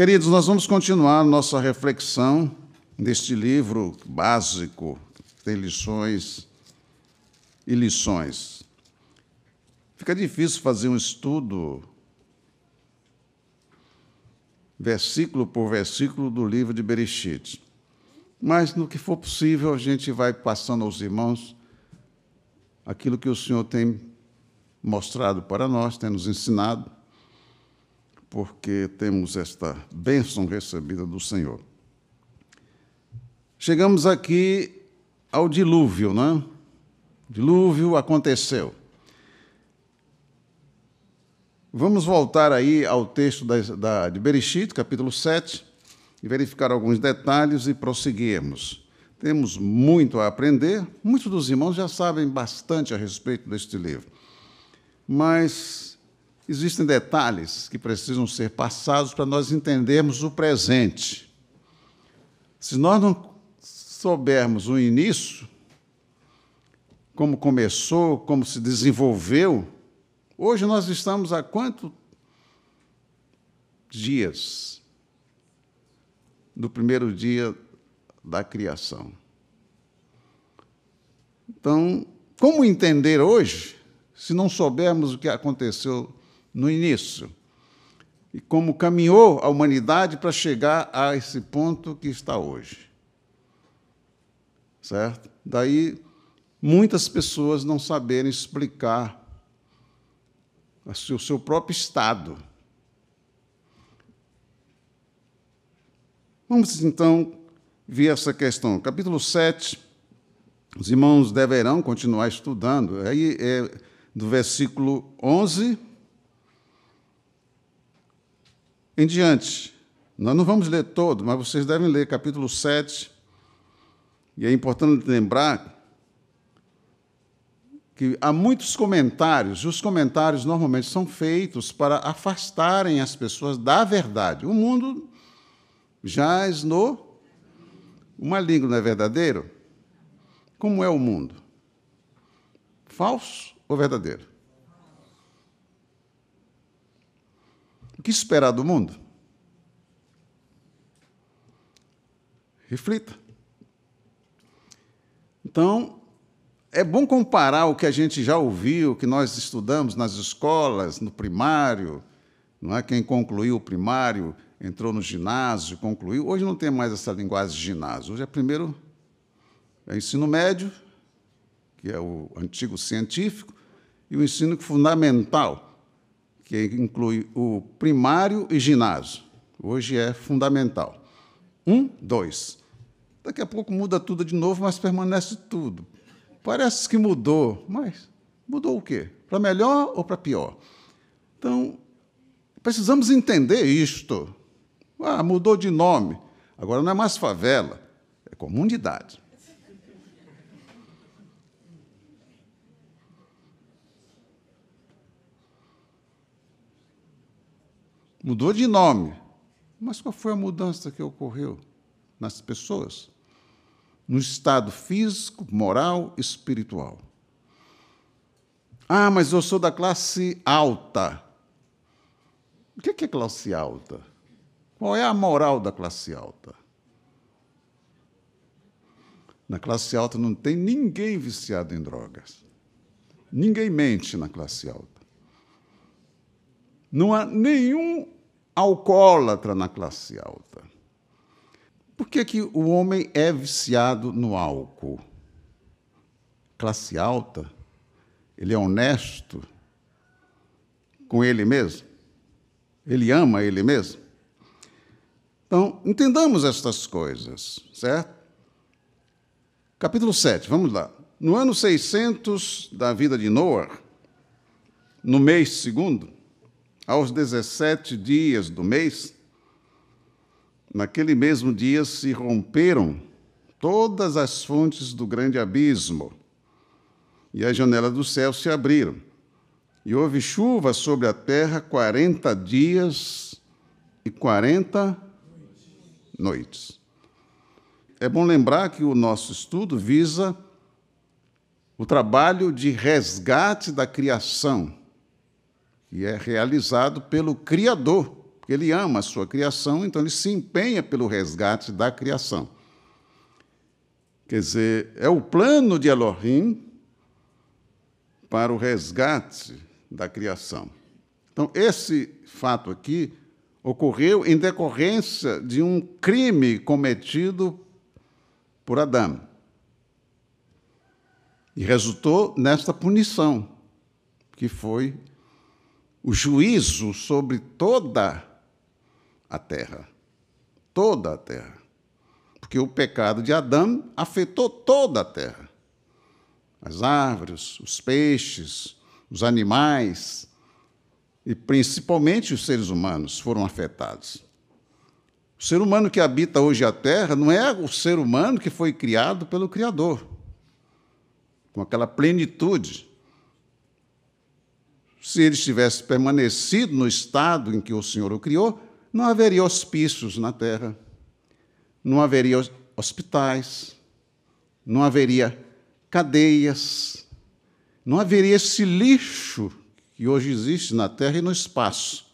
Queridos, nós vamos continuar nossa reflexão neste livro básico, que tem lições e lições. Fica difícil fazer um estudo versículo por versículo do livro de Bereshit. Mas no que for possível, a gente vai passando aos irmãos aquilo que o Senhor tem mostrado para nós, tem nos ensinado, porque temos esta bênção recebida do Senhor. Chegamos aqui ao dilúvio, não é? Dilúvio aconteceu. Vamos voltar aí ao texto da, da, de Bereshit, capítulo 7, e verificar alguns detalhes e prosseguirmos. Temos muito a aprender, muitos dos irmãos já sabem bastante a respeito deste livro, mas existem detalhes que precisam ser passados para nós entendermos o presente. Se nós não soubermos o início, como começou, como se desenvolveu, Hoje nós estamos há quantos dias do primeiro dia da criação? Então, como entender hoje se não soubermos o que aconteceu no início? E como caminhou a humanidade para chegar a esse ponto que está hoje? Certo? Daí, muitas pessoas não saberem explicar o seu próprio estado. Vamos então ver essa questão. Capítulo 7, os irmãos deverão continuar estudando. Aí é do versículo 11 em diante. Nós não vamos ler todo, mas vocês devem ler capítulo 7. E é importante lembrar que há muitos comentários, e os comentários normalmente são feitos para afastarem as pessoas da verdade. O mundo jaz no. Uma língua não é verdadeiro? Como é o mundo? Falso ou verdadeiro? O que esperar do mundo? Reflita. Então, é bom comparar o que a gente já ouviu, que nós estudamos nas escolas, no primário, não é? Quem concluiu o primário entrou no ginásio, concluiu. Hoje não tem mais essa linguagem de ginásio. Hoje é primeiro é ensino médio, que é o antigo científico, e o ensino fundamental, que inclui o primário e ginásio. Hoje é fundamental. Um, dois. Daqui a pouco muda tudo de novo, mas permanece tudo. Parece que mudou, mas mudou o quê? Para melhor ou para pior? Então, precisamos entender isto. Ah, mudou de nome. Agora não é mais favela, é comunidade. Mudou de nome. Mas qual foi a mudança que ocorreu nas pessoas? no estado físico, moral, espiritual. Ah, mas eu sou da classe alta. O que é classe alta? Qual é a moral da classe alta? Na classe alta não tem ninguém viciado em drogas. Ninguém mente na classe alta. Não há nenhum alcoólatra na classe alta. Por que, que o homem é viciado no álcool? Classe alta, ele é honesto com ele mesmo? Ele ama ele mesmo? Então, entendamos estas coisas, certo? Capítulo 7, vamos lá. No ano 600 da vida de Noé, no mês segundo, aos 17 dias do mês, Naquele mesmo dia se romperam todas as fontes do grande abismo, e as janelas do céu se abriram. E houve chuva sobre a terra quarenta dias e quarenta noites. É bom lembrar que o nosso estudo visa o trabalho de resgate da criação, que é realizado pelo Criador porque ele ama a sua criação, então ele se empenha pelo resgate da criação. Quer dizer, é o plano de Elohim para o resgate da criação. Então, esse fato aqui ocorreu em decorrência de um crime cometido por Adão. E resultou nesta punição, que foi o juízo sobre toda a terra. Toda a terra. Porque o pecado de Adão afetou toda a terra. As árvores, os peixes, os animais, e principalmente os seres humanos foram afetados. O ser humano que habita hoje a Terra não é o ser humano que foi criado pelo Criador, com aquela plenitude. Se ele tivesse permanecido no estado em que o Senhor o criou, não haveria hospícios na Terra, não haveria hospitais, não haveria cadeias, não haveria esse lixo que hoje existe na Terra e no espaço.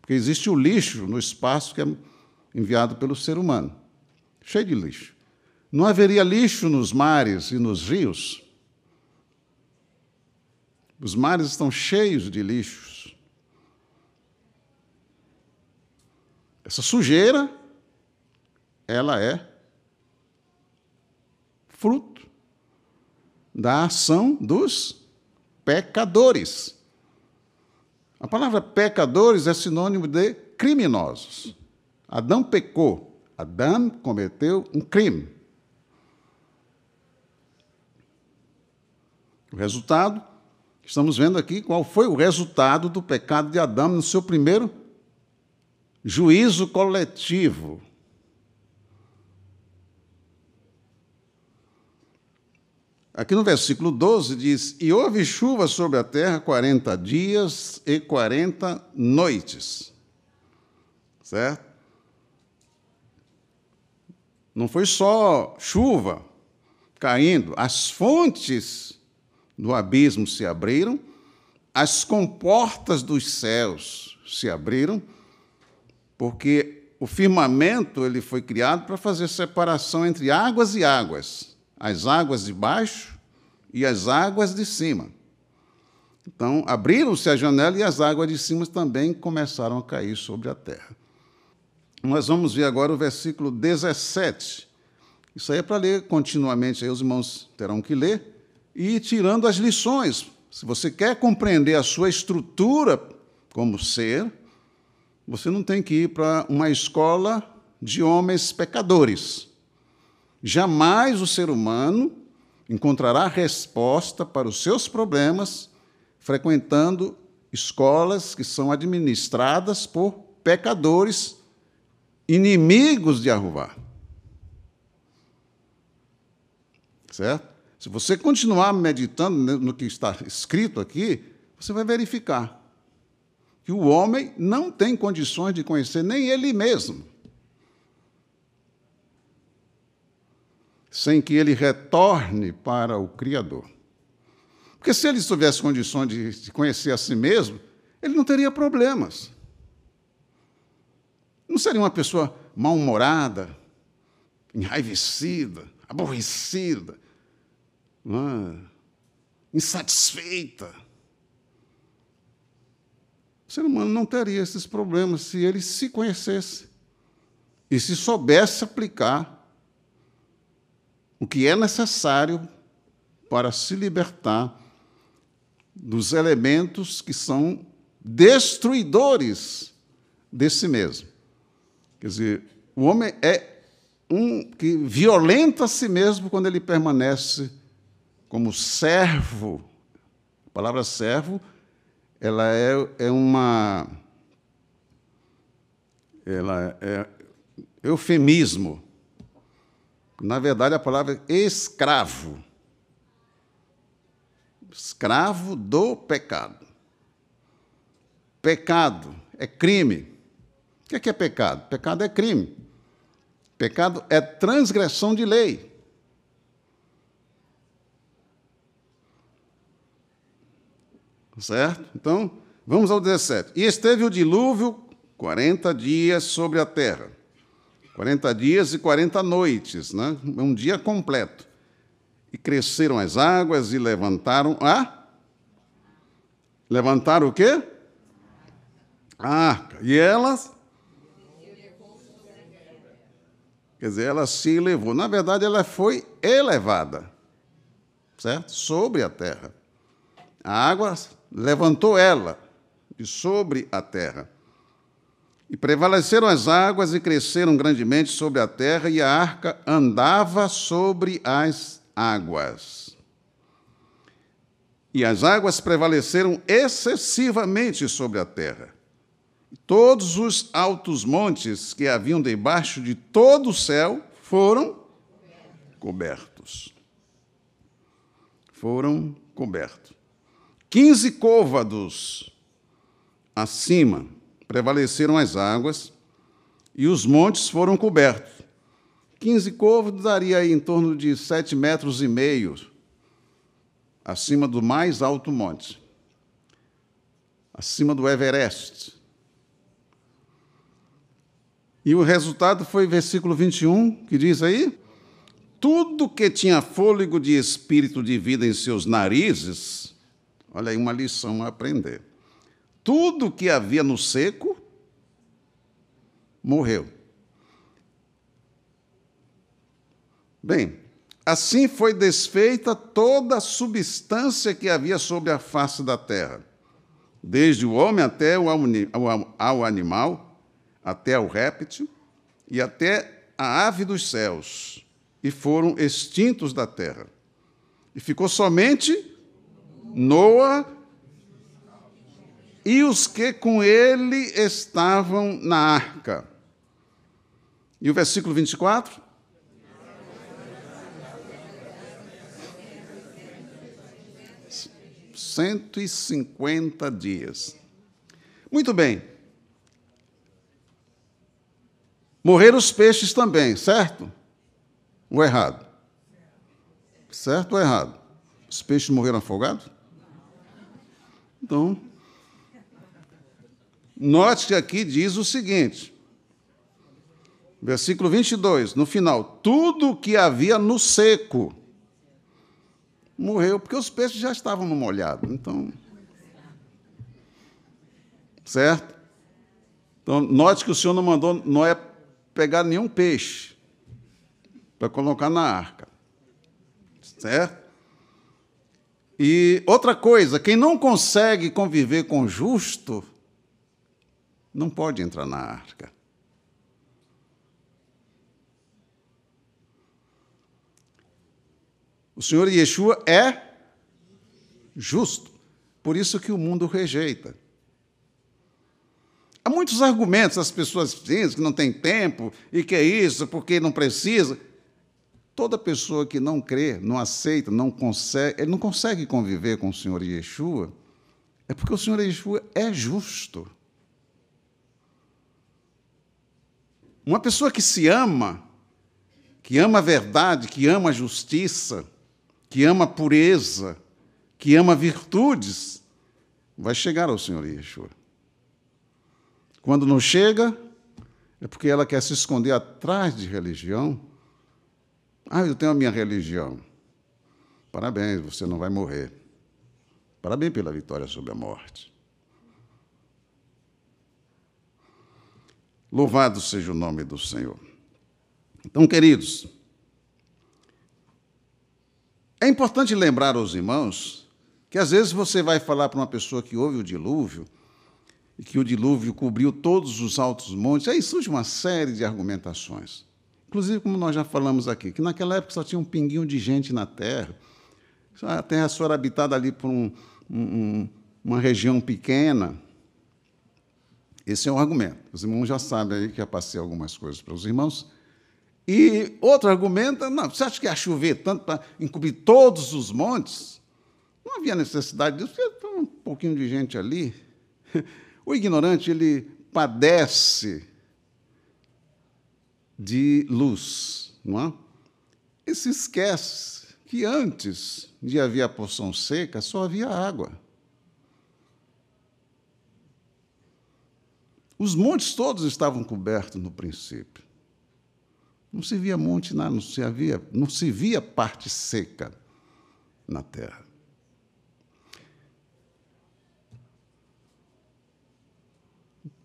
Porque existe o lixo no espaço que é enviado pelo ser humano cheio de lixo. Não haveria lixo nos mares e nos rios? Os mares estão cheios de lixos. Essa sujeira, ela é fruto da ação dos pecadores. A palavra pecadores é sinônimo de criminosos. Adão pecou. Adão cometeu um crime. O resultado, estamos vendo aqui qual foi o resultado do pecado de Adão no seu primeiro juízo coletivo. Aqui no versículo 12 diz: E houve chuva sobre a terra 40 dias e 40 noites. Certo? Não foi só chuva caindo, as fontes do abismo se abriram, as comportas dos céus se abriram, porque o firmamento ele foi criado para fazer separação entre águas e águas as águas de baixo e as águas de cima. Então, abriram-se a janela e as águas de cima também começaram a cair sobre a terra. Nós vamos ver agora o versículo 17. Isso aí é para ler continuamente, aí os irmãos terão que ler, e ir tirando as lições. Se você quer compreender a sua estrutura como ser, você não tem que ir para uma escola de homens pecadores. Jamais o ser humano encontrará resposta para os seus problemas frequentando escolas que são administradas por pecadores inimigos de Arruvá. Certo? Se você continuar meditando no que está escrito aqui, você vai verificar que o homem não tem condições de conhecer nem ele mesmo. sem que ele retorne para o Criador. Porque se ele tivesse condições de, conhecer a si mesmo, ele não teria problemas. Não seria uma pessoa mal-humorada, enraivecida, aborrecida, é? insatisfeita. O ser humano não teria esses problemas se ele se conhecesse e se soubesse aplicar o que é necessário para se libertar dos elementos que são destruidores de si mesmo. Quer dizer, o homem é um que violenta a si mesmo quando ele permanece como servo. A palavra servo, ela é, é uma ela é eufemismo na verdade, a palavra é escravo. Escravo do pecado. Pecado é crime. O que é, é pecado? Pecado é crime. Pecado é transgressão de lei. Certo? Então, vamos ao 17. E esteve o dilúvio 40 dias sobre a terra. 40 dias e 40 noites, né? um dia completo. E cresceram as águas e levantaram a. Levantaram o quê? A arca. E elas. Quer dizer, ela se elevou. Na verdade, ela foi elevada, certo? Sobre a terra. A água levantou ela de sobre a terra. E prevaleceram as águas e cresceram grandemente sobre a terra, e a arca andava sobre as águas. E as águas prevaleceram excessivamente sobre a terra. Todos os altos montes que haviam debaixo de todo o céu foram cobertos. Foram cobertos. Quinze côvados acima prevaleceram as águas e os montes foram cobertos. 15 côvados daria aí em torno de sete metros e meio acima do mais alto monte, acima do Everest. E o resultado foi versículo 21, que diz aí: Tudo que tinha fôlego de espírito de vida em seus narizes, olha aí uma lição a aprender tudo que havia no seco morreu. Bem, assim foi desfeita toda a substância que havia sobre a face da terra, desde o homem até ao animal, até ao réptil e até a ave dos céus, e foram extintos da terra. E ficou somente Noa e os que com ele estavam na arca. E o versículo 24? Cento e cinquenta dias. Muito bem. Morreram os peixes também, certo? Ou errado? Certo ou errado? Os peixes morreram afogados? Então, Note que aqui diz o seguinte, versículo 22, no final: tudo que havia no seco morreu, porque os peixes já estavam no molhado. Então. Certo? Então, note que o Senhor não mandou Noé pegar nenhum peixe para colocar na arca. Certo? E outra coisa, quem não consegue conviver com justo, não pode entrar na arca. O Senhor Yeshua é justo, por isso que o mundo rejeita. Há muitos argumentos, as pessoas dizem que não tem tempo e que é isso, porque não precisa. Toda pessoa que não crê, não aceita, não consegue, ele não consegue conviver com o Senhor Yeshua, é porque o Senhor Yeshua é justo. Uma pessoa que se ama, que ama a verdade, que ama a justiça, que ama a pureza, que ama virtudes, vai chegar ao Senhor Yeshua. Quando não chega, é porque ela quer se esconder atrás de religião. Ah, eu tenho a minha religião. Parabéns, você não vai morrer. Parabéns pela vitória sobre a morte. Louvado seja o nome do Senhor. Então, queridos, é importante lembrar aos irmãos que às vezes você vai falar para uma pessoa que ouve o dilúvio, e que o dilúvio cobriu todos os altos montes, aí surge uma série de argumentações. Inclusive, como nós já falamos aqui, que naquela época só tinha um pinguinho de gente na terra, a terra só era habitada ali por um, um, uma região pequena, esse é um argumento. Os irmãos já sabem aí que já passei algumas coisas para os irmãos. E outro argumento, não, você acha que ia chover tanto para encobrir todos os montes? Não havia necessidade disso, porque um pouquinho de gente ali. O ignorante, ele padece de luz, não é? E se esquece que antes de haver a porção seca, só havia água. Os montes todos estavam cobertos no princípio. Não se via monte nada, não se havia, não se via parte seca na terra.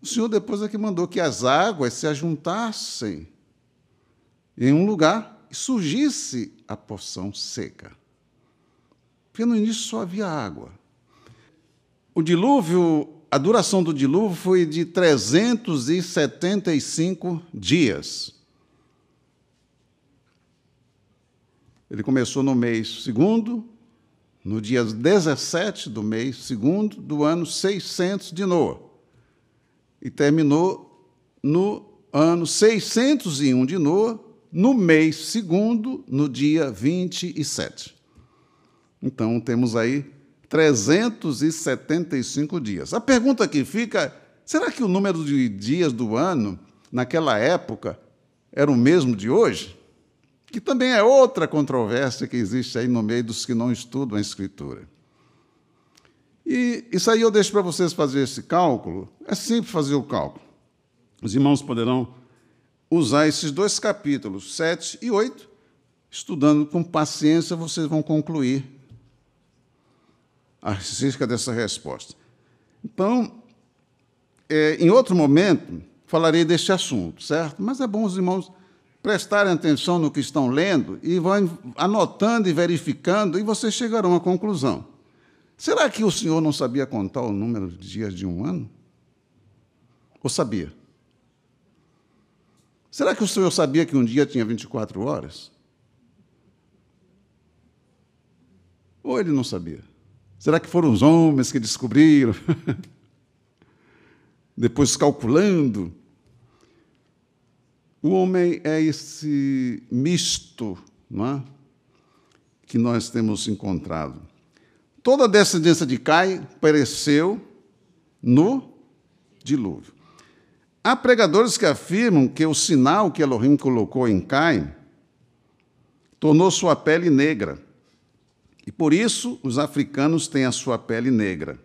O Senhor depois é que mandou que as águas se ajuntassem em um lugar e surgisse a porção seca. Porque no início só havia água. O dilúvio, a duração do dilúvio foi de 375 dias. Ele começou no mês segundo, no dia 17 do mês segundo do ano 600 de Noa. E terminou no ano 601 de Noa, no mês segundo, no dia 27. Então, temos aí 375 dias. A pergunta que fica: será que o número de dias do ano, naquela época, era o mesmo de hoje? que também é outra controvérsia que existe aí no meio dos que não estudam a Escritura. E isso aí eu deixo para vocês fazer esse cálculo. É simples fazer o cálculo. Os irmãos poderão usar esses dois capítulos, 7 e 8. Estudando com paciência, vocês vão concluir acerca dessa resposta. Então, é, em outro momento, falarei deste assunto, certo? Mas é bom os irmãos prestarem atenção no que estão lendo e vão anotando e verificando, e vocês chegarão à conclusão. Será que o senhor não sabia contar o número de dias de um ano? Ou sabia? Será que o senhor sabia que um dia tinha 24 horas? Ou ele não sabia? Será que foram os homens que descobriram? Depois calculando o homem é esse misto não é? que nós temos encontrado. Toda a descendência de Cai pereceu no dilúvio. Há pregadores que afirmam que o sinal que Elohim colocou em Cai tornou sua pele negra. E por isso os africanos têm a sua pele negra.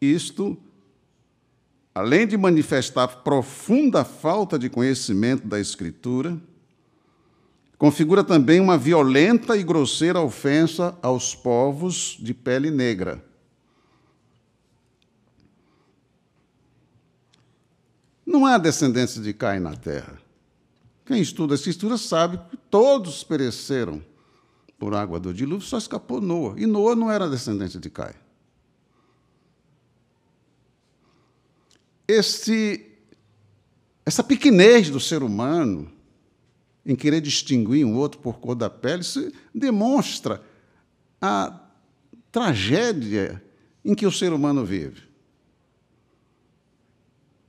Isto além de manifestar profunda falta de conhecimento da Escritura, configura também uma violenta e grosseira ofensa aos povos de pele negra. Não há descendência de Caim na terra. Quem estuda a Escritura sabe que todos pereceram por água do dilúvio, só escapou Noa. E Noa não era descendente de Caim. esse, essa pequenez do ser humano em querer distinguir um outro por cor da pele, isso demonstra a tragédia em que o ser humano vive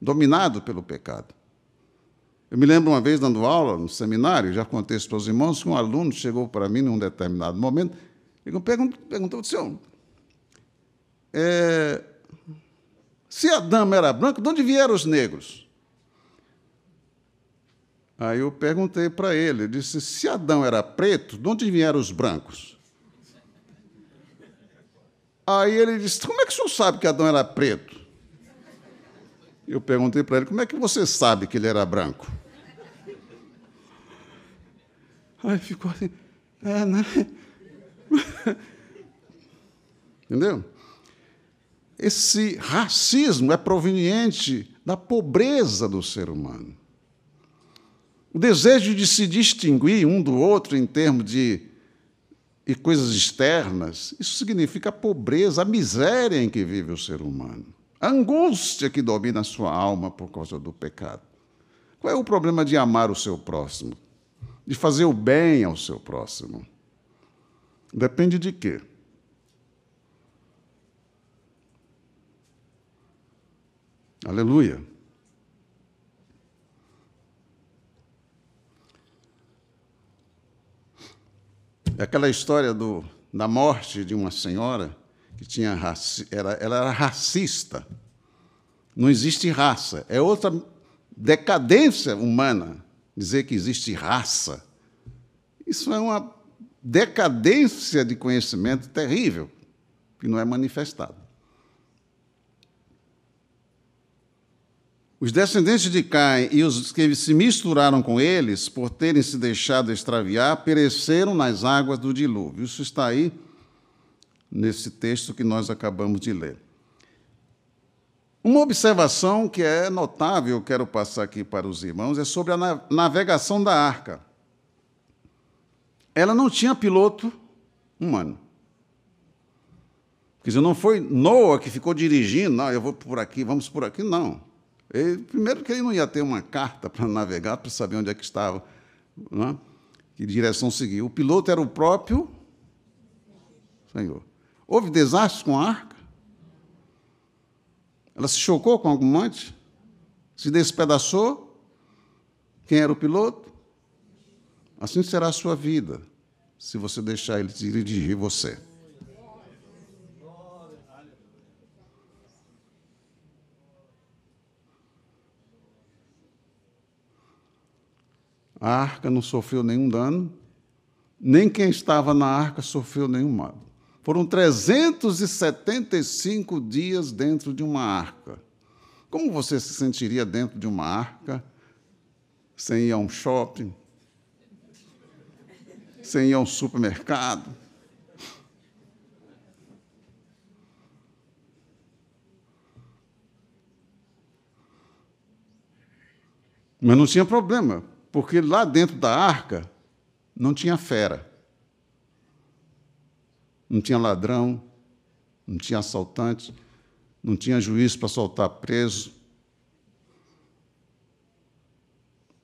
dominado pelo pecado. Eu me lembro uma vez dando aula no seminário, já contei isso para os irmãos, que um aluno chegou para mim num determinado momento e perguntou, perguntou senhor, é, se Adão era branco, de onde vieram os negros? Aí eu perguntei para ele, disse, se Adão era preto, de onde vieram os brancos? Aí ele disse, como é que o senhor sabe que Adão era preto? Eu perguntei para ele, como é que você sabe que ele era branco? Aí ficou assim, é, né? Entendeu? Esse racismo é proveniente da pobreza do ser humano. O desejo de se distinguir um do outro em termos de e coisas externas, isso significa a pobreza, a miséria em que vive o ser humano, a angústia que domina a sua alma por causa do pecado. Qual é o problema de amar o seu próximo? De fazer o bem ao seu próximo? Depende de quê? Aleluia. É aquela história do, da morte de uma senhora que tinha era, ela era racista. Não existe raça. É outra decadência humana dizer que existe raça. Isso é uma decadência de conhecimento terrível que não é manifestado. Os descendentes de Caim e os que se misturaram com eles, por terem se deixado extraviar, pereceram nas águas do dilúvio. Isso está aí nesse texto que nós acabamos de ler. Uma observação que é notável, quero passar aqui para os irmãos, é sobre a navegação da arca. Ela não tinha piloto humano. Quer dizer, não foi Noah que ficou dirigindo, não, eu vou por aqui, vamos por aqui, não. Ele, primeiro que ele não ia ter uma carta para navegar, para saber onde é que estava, não é? que direção seguir. O piloto era o próprio Senhor. Houve desastres com a arca? Ela se chocou com algum monte? Se despedaçou? Quem era o piloto? Assim será a sua vida, se você deixar ele dirigir você. A arca não sofreu nenhum dano, nem quem estava na arca sofreu nenhum mal. Foram 375 dias dentro de uma arca. Como você se sentiria dentro de uma arca, sem ir a um shopping, sem ir a um supermercado? Mas não tinha problema, porque lá dentro da arca não tinha fera, não tinha ladrão, não tinha assaltante, não tinha juiz para soltar preso,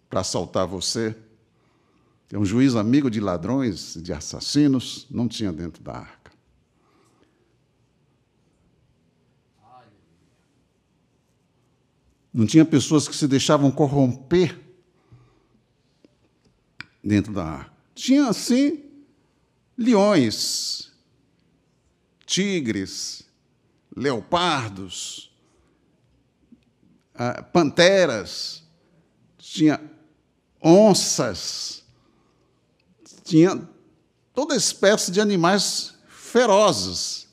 para assaltar você. Tem um juiz amigo de ladrões, de assassinos, não tinha dentro da arca. Não tinha pessoas que se deixavam corromper dentro da arca. Tinha, assim, leões, tigres, leopardos, ah, panteras, tinha onças, tinha toda espécie de animais ferozes,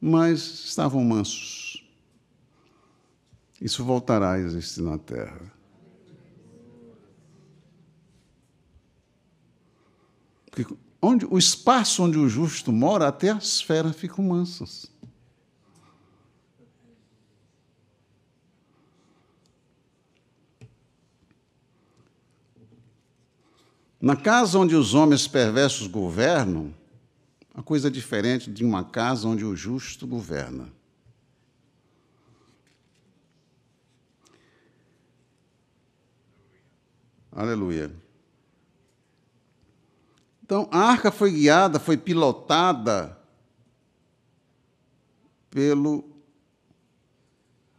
mas estavam mansos. Isso voltará a existir na terra. Porque onde, o espaço onde o justo mora, até as feras ficam mansas. Na casa onde os homens perversos governam, a coisa é diferente de uma casa onde o justo governa. Aleluia. Então, a arca foi guiada, foi pilotada pelo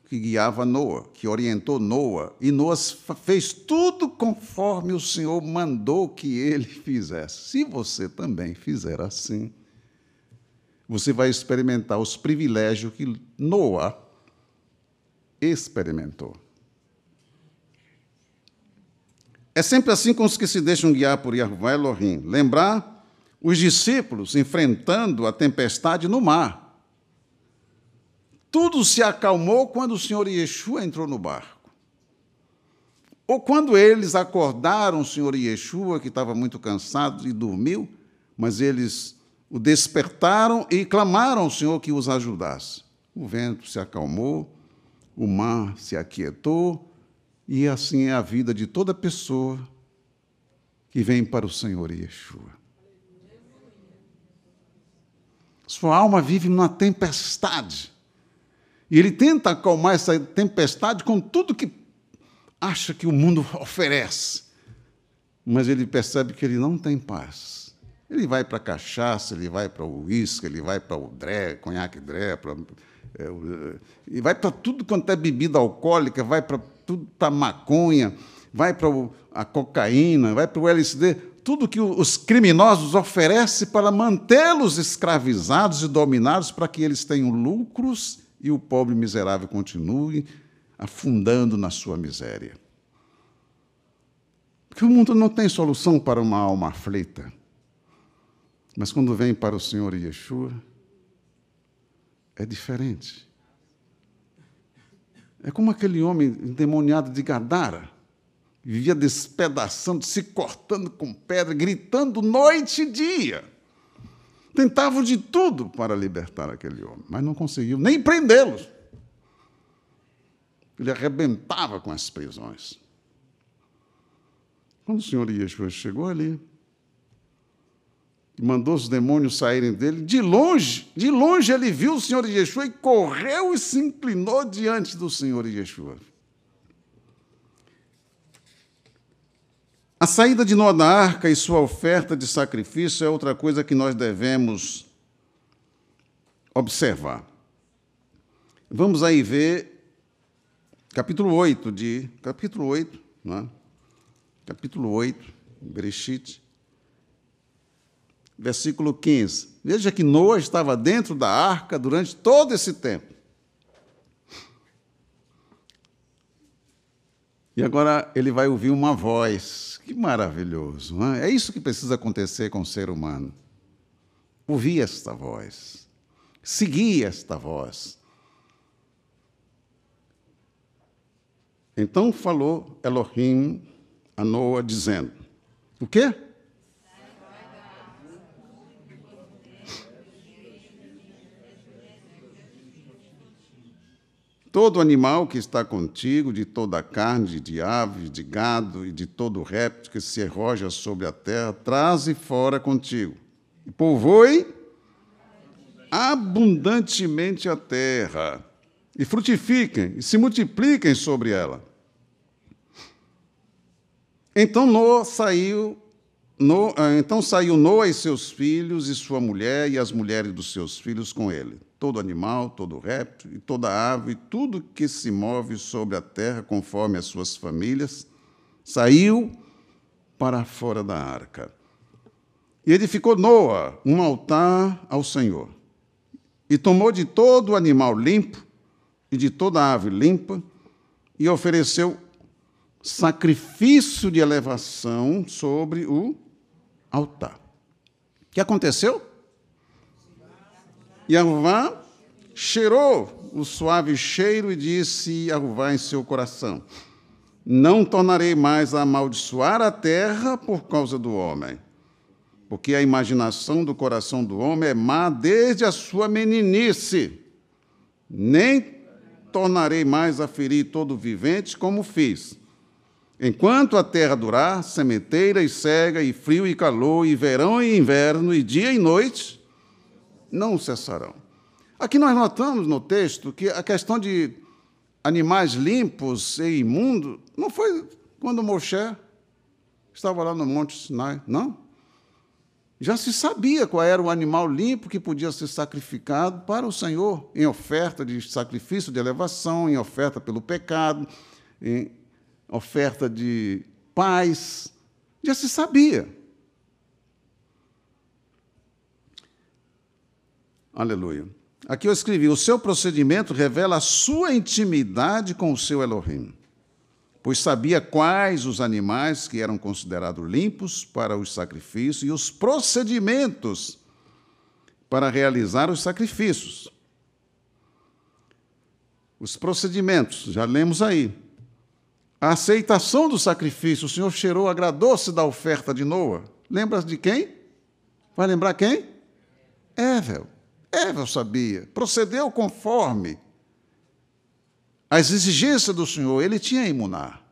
que guiava Noa, que orientou Noa, e Noa fez tudo conforme o Senhor mandou que ele fizesse. Se você também fizer assim, você vai experimentar os privilégios que Noa experimentou. É sempre assim com os que se deixam guiar por Yahweh Elohim. Lembrar os discípulos enfrentando a tempestade no mar. Tudo se acalmou quando o Senhor Yeshua entrou no barco. Ou quando eles acordaram o Senhor Yeshua, que estava muito cansado e dormiu, mas eles o despertaram e clamaram ao Senhor que os ajudasse. O vento se acalmou, o mar se aquietou, e assim é a vida de toda pessoa que vem para o Senhor Yeshua. Sua alma vive numa tempestade. E ele tenta acalmar essa tempestade com tudo que acha que o mundo oferece. Mas ele percebe que ele não tem paz. Ele vai para a cachaça, ele vai para o uísque, ele vai para o dré, conhaque dré, para, é, e vai para tudo quanto é bebida alcoólica, vai para tudo para maconha, vai para a cocaína, vai para o LSD, tudo que os criminosos oferecem para mantê-los escravizados e dominados para que eles tenham lucros e o pobre miserável continue afundando na sua miséria. Porque o mundo não tem solução para uma alma aflita. Mas quando vem para o Senhor Yeshua, é diferente É como aquele homem endemoniado de Gadara, vivia despedaçando, se cortando com pedra, gritando noite e dia. Tentavam de tudo para libertar aquele homem, mas não conseguiu nem prendê-los. Ele arrebentava com as prisões. Quando o Senhor Yeshua chegou ali, mandou os demônios saírem dele, de longe, de longe ele viu o Senhor Yeshua e correu e se inclinou diante do Senhor Yeshua. A saída de Noé da arca e sua oferta de sacrifício é outra coisa que nós devemos observar. Vamos aí ver capítulo 8 de capítulo 8, não é? Capítulo 8, Bereshit, versículo 15. Veja que Noé estava dentro da arca durante todo esse tempo. E agora ele vai ouvir uma voz. Que maravilhoso! Não é? é isso que precisa acontecer com o ser humano. Ouvir esta voz. Seguir esta voz. Então falou Elohim a Noa, dizendo: O quê? Todo animal que está contigo, de toda carne, de aves, de gado e de todo réptil que se arroja sobre a terra, traze fora contigo. E povoe abundantemente a terra, e frutifiquem, e se multipliquem sobre ela. Então Noa saiu, ah, então saiu Noa e seus filhos, e sua mulher, e as mulheres dos seus filhos com ele todo animal, todo réptil e toda ave, tudo que se move sobre a terra conforme as suas famílias, saiu para fora da arca. E edificou Noa um altar ao Senhor. E tomou de todo animal limpo e de toda ave limpa e ofereceu sacrifício de elevação sobre o altar. O que aconteceu? E Aruvá cheirou o suave cheiro e disse Aruvá em seu coração: Não tornarei mais a amaldiçoar a terra por causa do homem, porque a imaginação do coração do homem é má desde a sua meninice. Nem tornarei mais a ferir todo vivente como fiz. Enquanto a terra durar, sementeira e cega, e frio e calor, e verão e inverno, e dia e noite, não cessarão. Aqui nós notamos no texto que a questão de animais limpos e imundos não foi quando Moshe estava lá no Monte Sinai, não. Já se sabia qual era o animal limpo que podia ser sacrificado para o Senhor, em oferta de sacrifício de elevação, em oferta pelo pecado, em oferta de paz. Já se sabia. Aleluia. Aqui eu escrevi: o seu procedimento revela a sua intimidade com o seu Elohim, pois sabia quais os animais que eram considerados limpos para os sacrifícios e os procedimentos para realizar os sacrifícios. Os procedimentos, já lemos aí. A aceitação do sacrifício, o Senhor cheirou, agradou-se da oferta de Noa. Lembra de quem? Vai lembrar quem? Ével. Eva sabia, procedeu conforme as exigências do Senhor. Ele tinha imunar,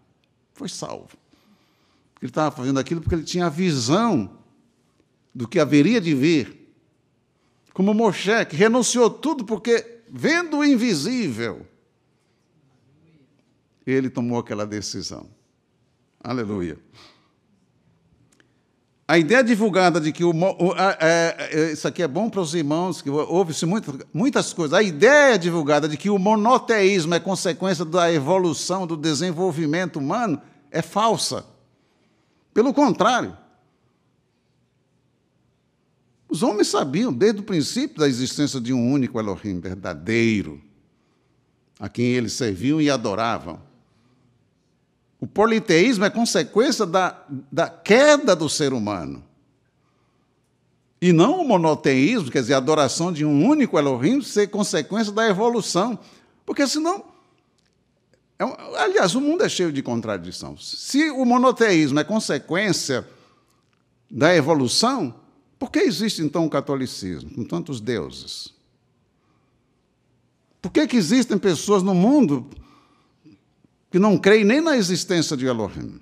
foi salvo. Ele estava fazendo aquilo porque ele tinha a visão do que haveria de vir. Como Moshe, que renunciou tudo porque, vendo o invisível, ele tomou aquela decisão. Aleluia. A ideia divulgada de que o, o a, a, é, isso aqui é bom para os irmãos, que ouve-se muitas, muitas coisas. A ideia divulgada de que o monoteísmo é consequência da evolução, do desenvolvimento humano, é falsa. Pelo contrário. Os homens sabiam, desde o princípio, da existência de um único Elohim verdadeiro, a quem eles serviam e adoravam. O politeísmo é consequência da, da queda do ser humano. E não o monoteísmo, quer dizer, a adoração de um único Elohim, ser consequência da evolução. Porque senão É aliás, o mundo é cheio de contradição. Se o monoteísmo é consequência da evolução, por que existe então o catolicismo com tantos deuses? Por que, que existem pessoas no mundo que não creem nem na existência de Elohim?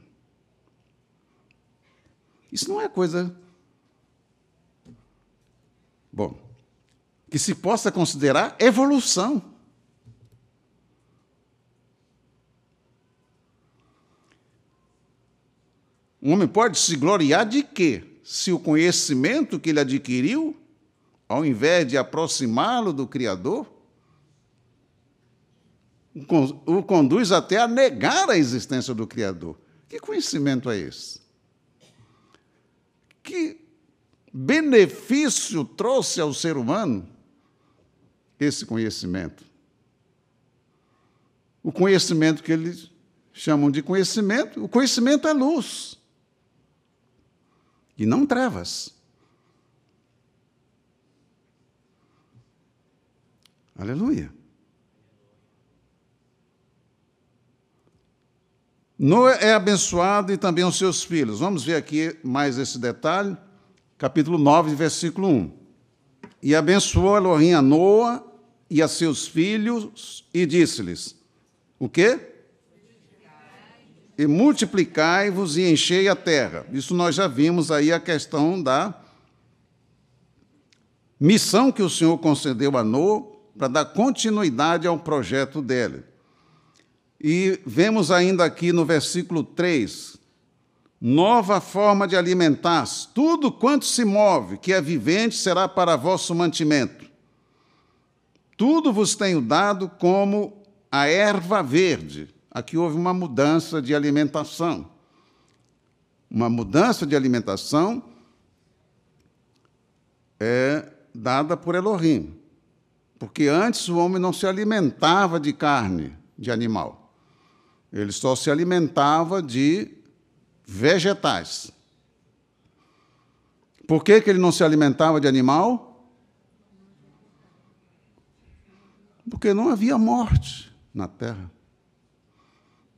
Isso não é coisa. Bom, que se possa considerar evolução. Um homem pode se gloriar de quê? Se o conhecimento que ele adquiriu, ao invés de aproximá-lo do Criador, o conduz até a negar a existência do Criador. Que conhecimento é esse? Que benefício trouxe ao ser humano esse conhecimento? O conhecimento que eles chamam de conhecimento, o conhecimento é luz e não trevas. Aleluia. Noé é abençoado e também os seus filhos. Vamos ver aqui mais esse detalhe. Capítulo 9, versículo 1. E abençoou Elohim a Noa e a seus filhos e disse-lhes: O quê? e multiplicai-vos e enchei a terra. Isso nós já vimos aí a questão da missão que o Senhor concedeu a Noé para dar continuidade ao projeto dele. E vemos ainda aqui no versículo 3, nova forma de alimentar tudo quanto se move, que é vivente, será para vosso mantimento. Tudo vos tenho dado como a erva verde Aqui houve uma mudança de alimentação. Uma mudança de alimentação é dada por Elohim. Porque antes o homem não se alimentava de carne de animal. Ele só se alimentava de vegetais. Por que, que ele não se alimentava de animal? Porque não havia morte na terra.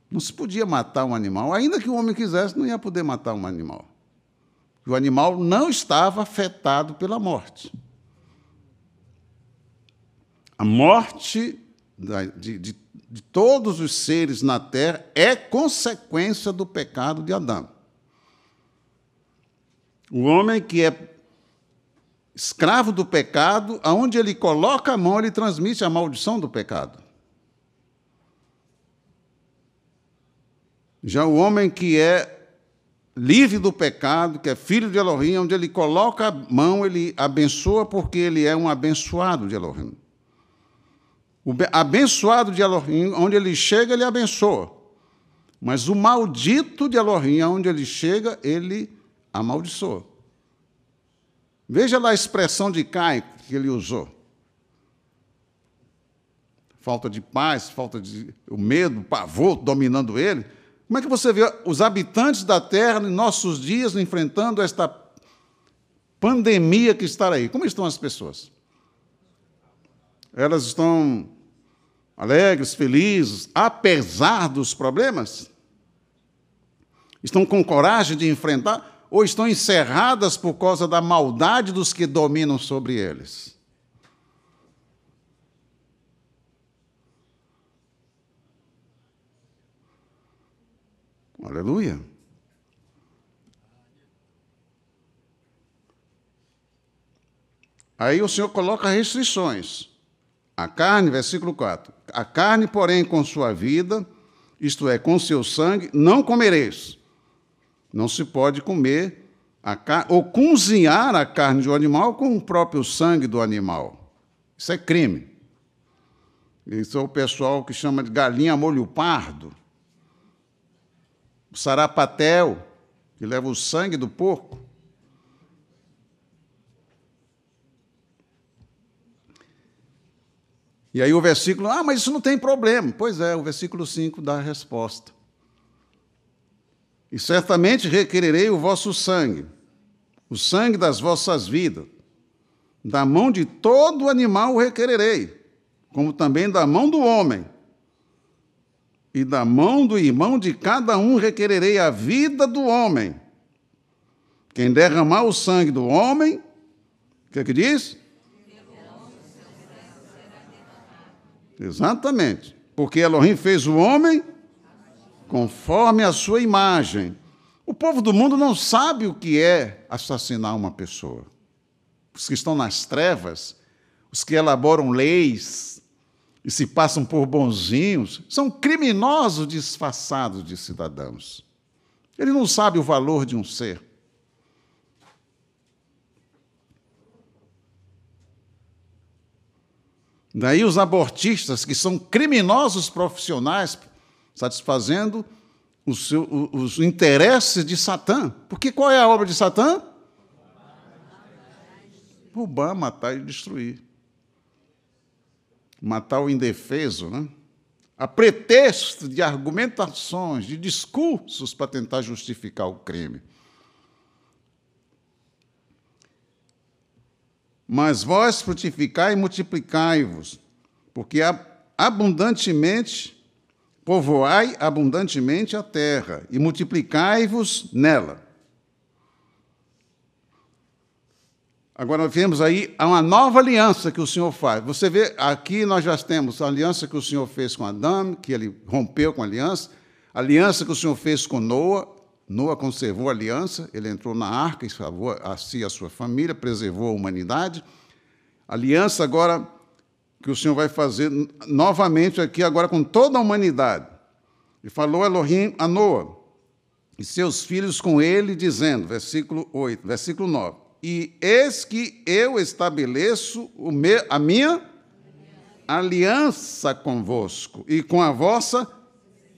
Não se podia matar um animal, ainda que o homem quisesse, não ia poder matar um animal. O animal não estava afetado pela morte. A morte de, de todos os seres na terra é consequência do pecado de Adão. O homem que é escravo do pecado, aonde ele coloca a mão, ele transmite a maldição do pecado. Já o homem que é livre do pecado, que é filho de Elohim, onde ele coloca a mão, ele abençoa porque ele é um abençoado de Elohim. O abençoado de Elohim, onde ele chega, ele abençoa. Mas o maldito de Elohim, onde ele chega, ele amaldiçoa. Veja lá a expressão de Caio que ele usou. Falta de paz, falta de o medo, o pavor dominando ele. Como é que você vê os habitantes da Terra em nossos dias enfrentando esta pandemia que está aí? Como estão as pessoas? Elas estão alegres, felizes, apesar dos problemas? Estão com coragem de enfrentar? Ou estão encerradas por causa da maldade dos que dominam sobre eles? Aleluia. Aí o Senhor coloca restrições. A carne, versículo 4. A carne, porém, com sua vida, isto é, com seu sangue, não comereis. Não se pode comer a carne, ou cozinhar a carne de um animal com o próprio sangue do animal. Isso é crime. Isso é o pessoal que chama de galinha molho pardo o sarapatel, que leva o sangue do porco. E aí o versículo, ah, mas isso não tem problema. Pois é, o versículo 5 dá a resposta. E certamente requererei o vosso sangue, o sangue das vossas vidas. Da mão de todo animal o requererei, como também da mão do homem. e da mão do irmão de cada um requererei a vida do homem. Quem derramar o sangue do homem, o que, é que diz? Exatamente. Porque Elohim fez o homem conforme a sua imagem. O povo do mundo não sabe o que é assassinar uma pessoa. Os que estão nas trevas, os que elaboram leis e se passam por bonzinhos, são criminosos disfarçados de cidadãos. Ele não sabe o valor de um ser. Daí os abortistas, que são criminosos profissionais, satisfazendo os, seu, os interesses de Satã. Porque qual é a obra de Satã? Roubar, matar e destruir. Matar o indefeso, né? a pretexto de argumentações, de discursos para tentar justificar o crime. Mas vós frutificai e multiplicai-vos, porque abundantemente povoai abundantemente a terra e multiplicai-vos nela. Agora vemos aí uma nova aliança que o Senhor faz. Você vê, aqui nós já temos a aliança que o Senhor fez com Adão, que ele rompeu com a aliança, a aliança que o Senhor fez com Noa, Noa conservou a aliança, ele entrou na arca e salvou a si e a sua família, preservou a humanidade. Aliança agora que o Senhor vai fazer novamente aqui, agora com toda a humanidade. E falou Elohim a Noa e seus filhos com ele, dizendo, versículo 8, versículo 9: E eis que eu estabeleço meu, a minha aliança convosco e com a vossa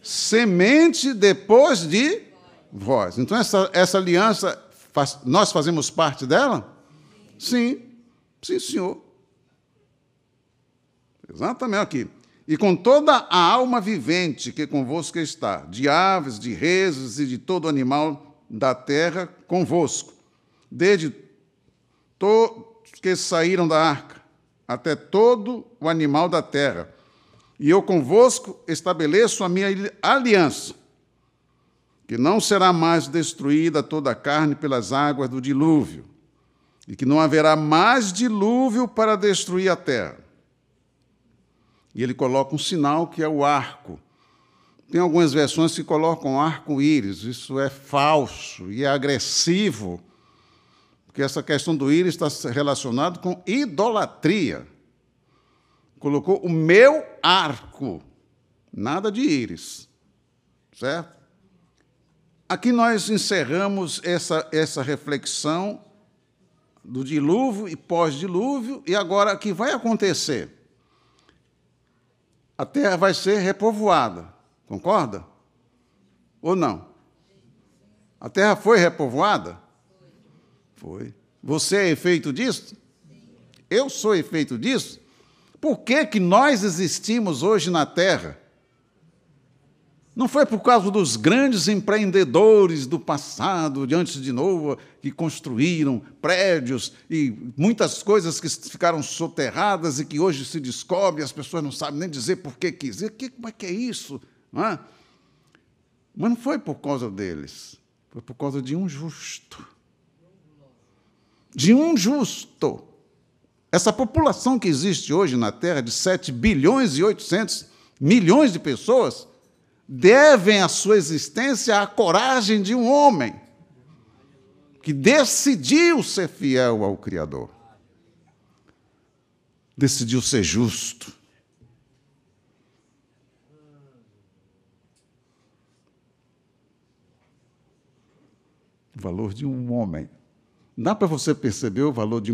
semente depois de vós. Então, essa, essa aliança, faz, nós fazemos parte dela? Sim, sim, senhor. Exatamente aqui. E com toda a alma vivente que convosco está, de aves, de reses e de todo animal da terra convosco, desde todos que saíram da arca, até todo o animal da terra. E eu convosco estabeleço a minha aliança que não será mais destruída toda a carne pelas águas do dilúvio, e que não haverá mais dilúvio para destruir a terra. E ele coloca um sinal que é o arco. Tem algumas versões que colocam arco-íris, isso é falso e é agressivo, porque essa questão do íris está relacionada com idolatria. Colocou o meu arco, nada de íris, certo? Aqui nós encerramos essa, essa reflexão do dilúvio e pós-dilúvio, e agora o que vai acontecer? A terra vai ser repovoada, concorda? Ou não? A terra foi repovoada? Foi. Você é efeito disso? Eu sou efeito disso? Por que, que nós existimos hoje na terra? Não foi por causa dos grandes empreendedores do passado, de antes de Noa, que construíram prédios e muitas coisas que ficaram soterradas e que hoje se descobre, as pessoas não sabem nem dizer por que quis. Que, como é que é isso? Não é? Mas não foi por causa deles, foi por causa de um justo. De um justo. Essa população que existe hoje na Terra, de 7 bilhões e 800 milhões de pessoas, devem a sua existência à coragem de um homem que decidiu ser fiel ao Criador. Decidiu ser justo. O valor de um homem. Dá para você perceber o valor de.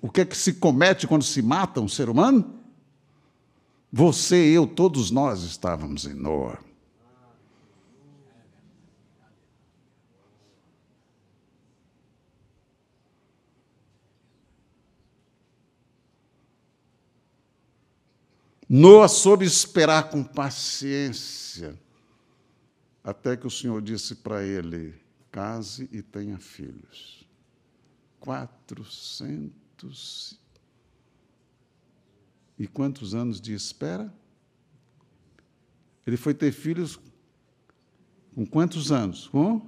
O que é que se comete quando se mata um ser humano? Você, eu, todos nós estávamos em Noa. Noa soube esperar com paciência, até que o Senhor disse para ele: case e tenha filhos. Quatrocentos. E quantos anos de espera? Ele foi ter filhos com quantos anos? Com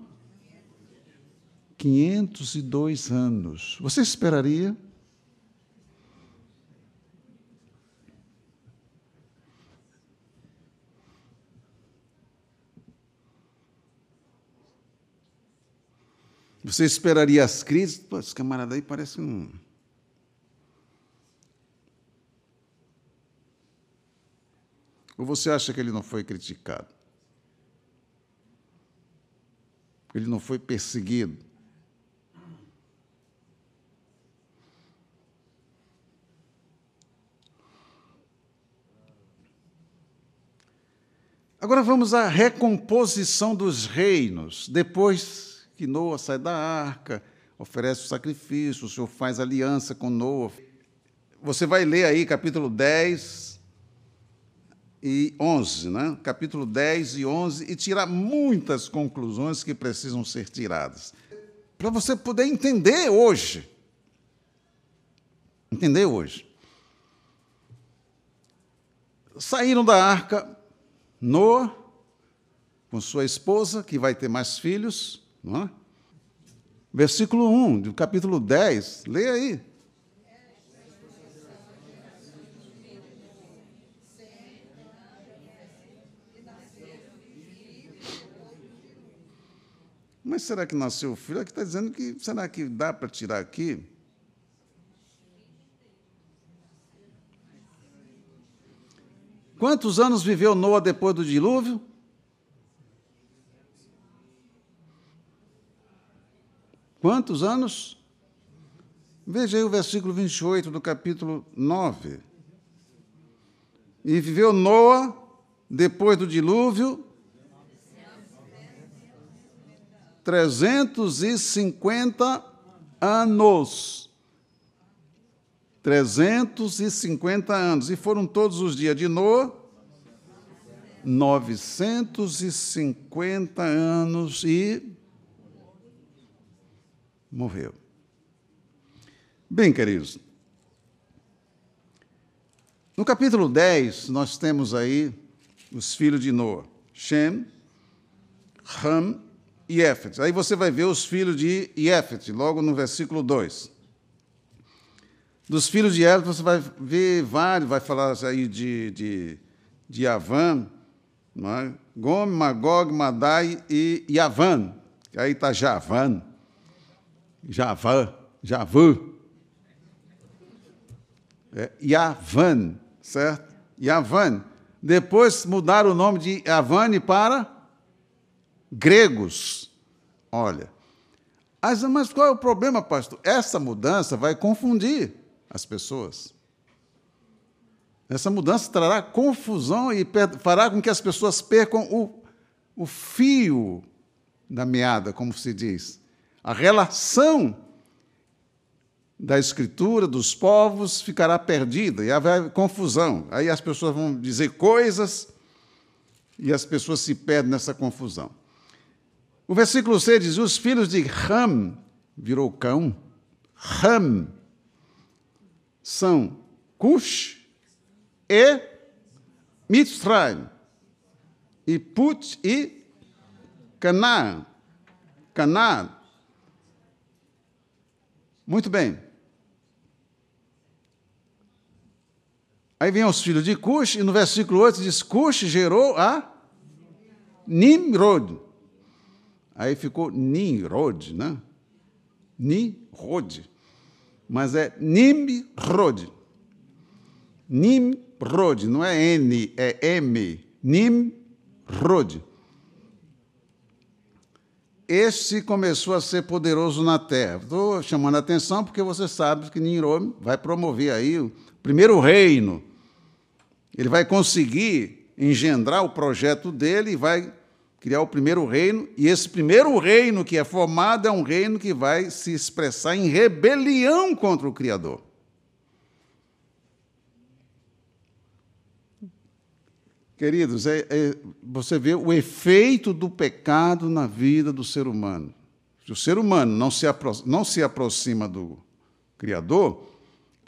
502 anos. Você esperaria? Você esperaria as crises? Pô, esse camarada aí parece um. Ou você acha que ele não foi criticado? Ele não foi perseguido? Agora vamos à recomposição dos reinos, depois que Noa sai da arca, oferece o sacrifício, o Senhor faz aliança com Noa. Você vai ler aí capítulo 10 e 11, né? Capítulo 10 e 11 e tirar muitas conclusões que precisam ser tiradas. Para você poder entender hoje. Entender hoje. Saíram da arca Noa com sua esposa, que vai ter mais filhos, não é? Versículo 1 do capítulo 10, leia aí. Mas será que nasceu filho? Aqui está dizendo que será que dá para tirar aqui? Quantos anos viveu Noa depois do dilúvio? Quantos anos? Veja aí o versículo 28 do capítulo 9. E viveu Noa, depois do dilúvio, 350 anos. 350 anos. E foram todos os dias de Noa, 950 anos e morreu. Bem, queridos, no capítulo 10, nós temos aí os filhos de Noa, Shem, Ham e Éfet. Aí você vai ver os filhos de Éfet, logo no versículo 2. Dos filhos de Éfet, você vai ver vários, vai falar aí de, de, de Avan, é? Gom, Magog, Madai e Yavan. Aí está Javan. Javã, Javu, é, Yavan, certo? Yavan. Depois mudaram o nome de Yavane para gregos. Olha, mas qual é o problema, pastor? Essa mudança vai confundir as pessoas. Essa mudança trará confusão e fará com que as pessoas percam o, o fio da meada, como se diz a relação da escritura dos povos ficará perdida e haverá confusão. Aí as pessoas vão dizer coisas e as pessoas se perdem nessa confusão. O versículo 6 diz: Os filhos de Ram, virou cão, Ram, são Cush e Mitzrayim, e Put e Canaã. Canaã muito bem. Aí vem os filhos de Cush, e no versículo 8 diz: Cush gerou a Nimrod. Aí ficou Nimrod, né? Nimrod. Mas é Nimrod. Nimrod, não é N, é M. Nimrod este começou a ser poderoso na terra. Estou chamando a atenção porque você sabe que Nimrod vai promover aí o primeiro reino. Ele vai conseguir engendrar o projeto dele e vai criar o primeiro reino. E esse primeiro reino que é formado é um reino que vai se expressar em rebelião contra o Criador. Queridos, é, é, você vê o efeito do pecado na vida do ser humano. Se o ser humano não se, não se aproxima do Criador,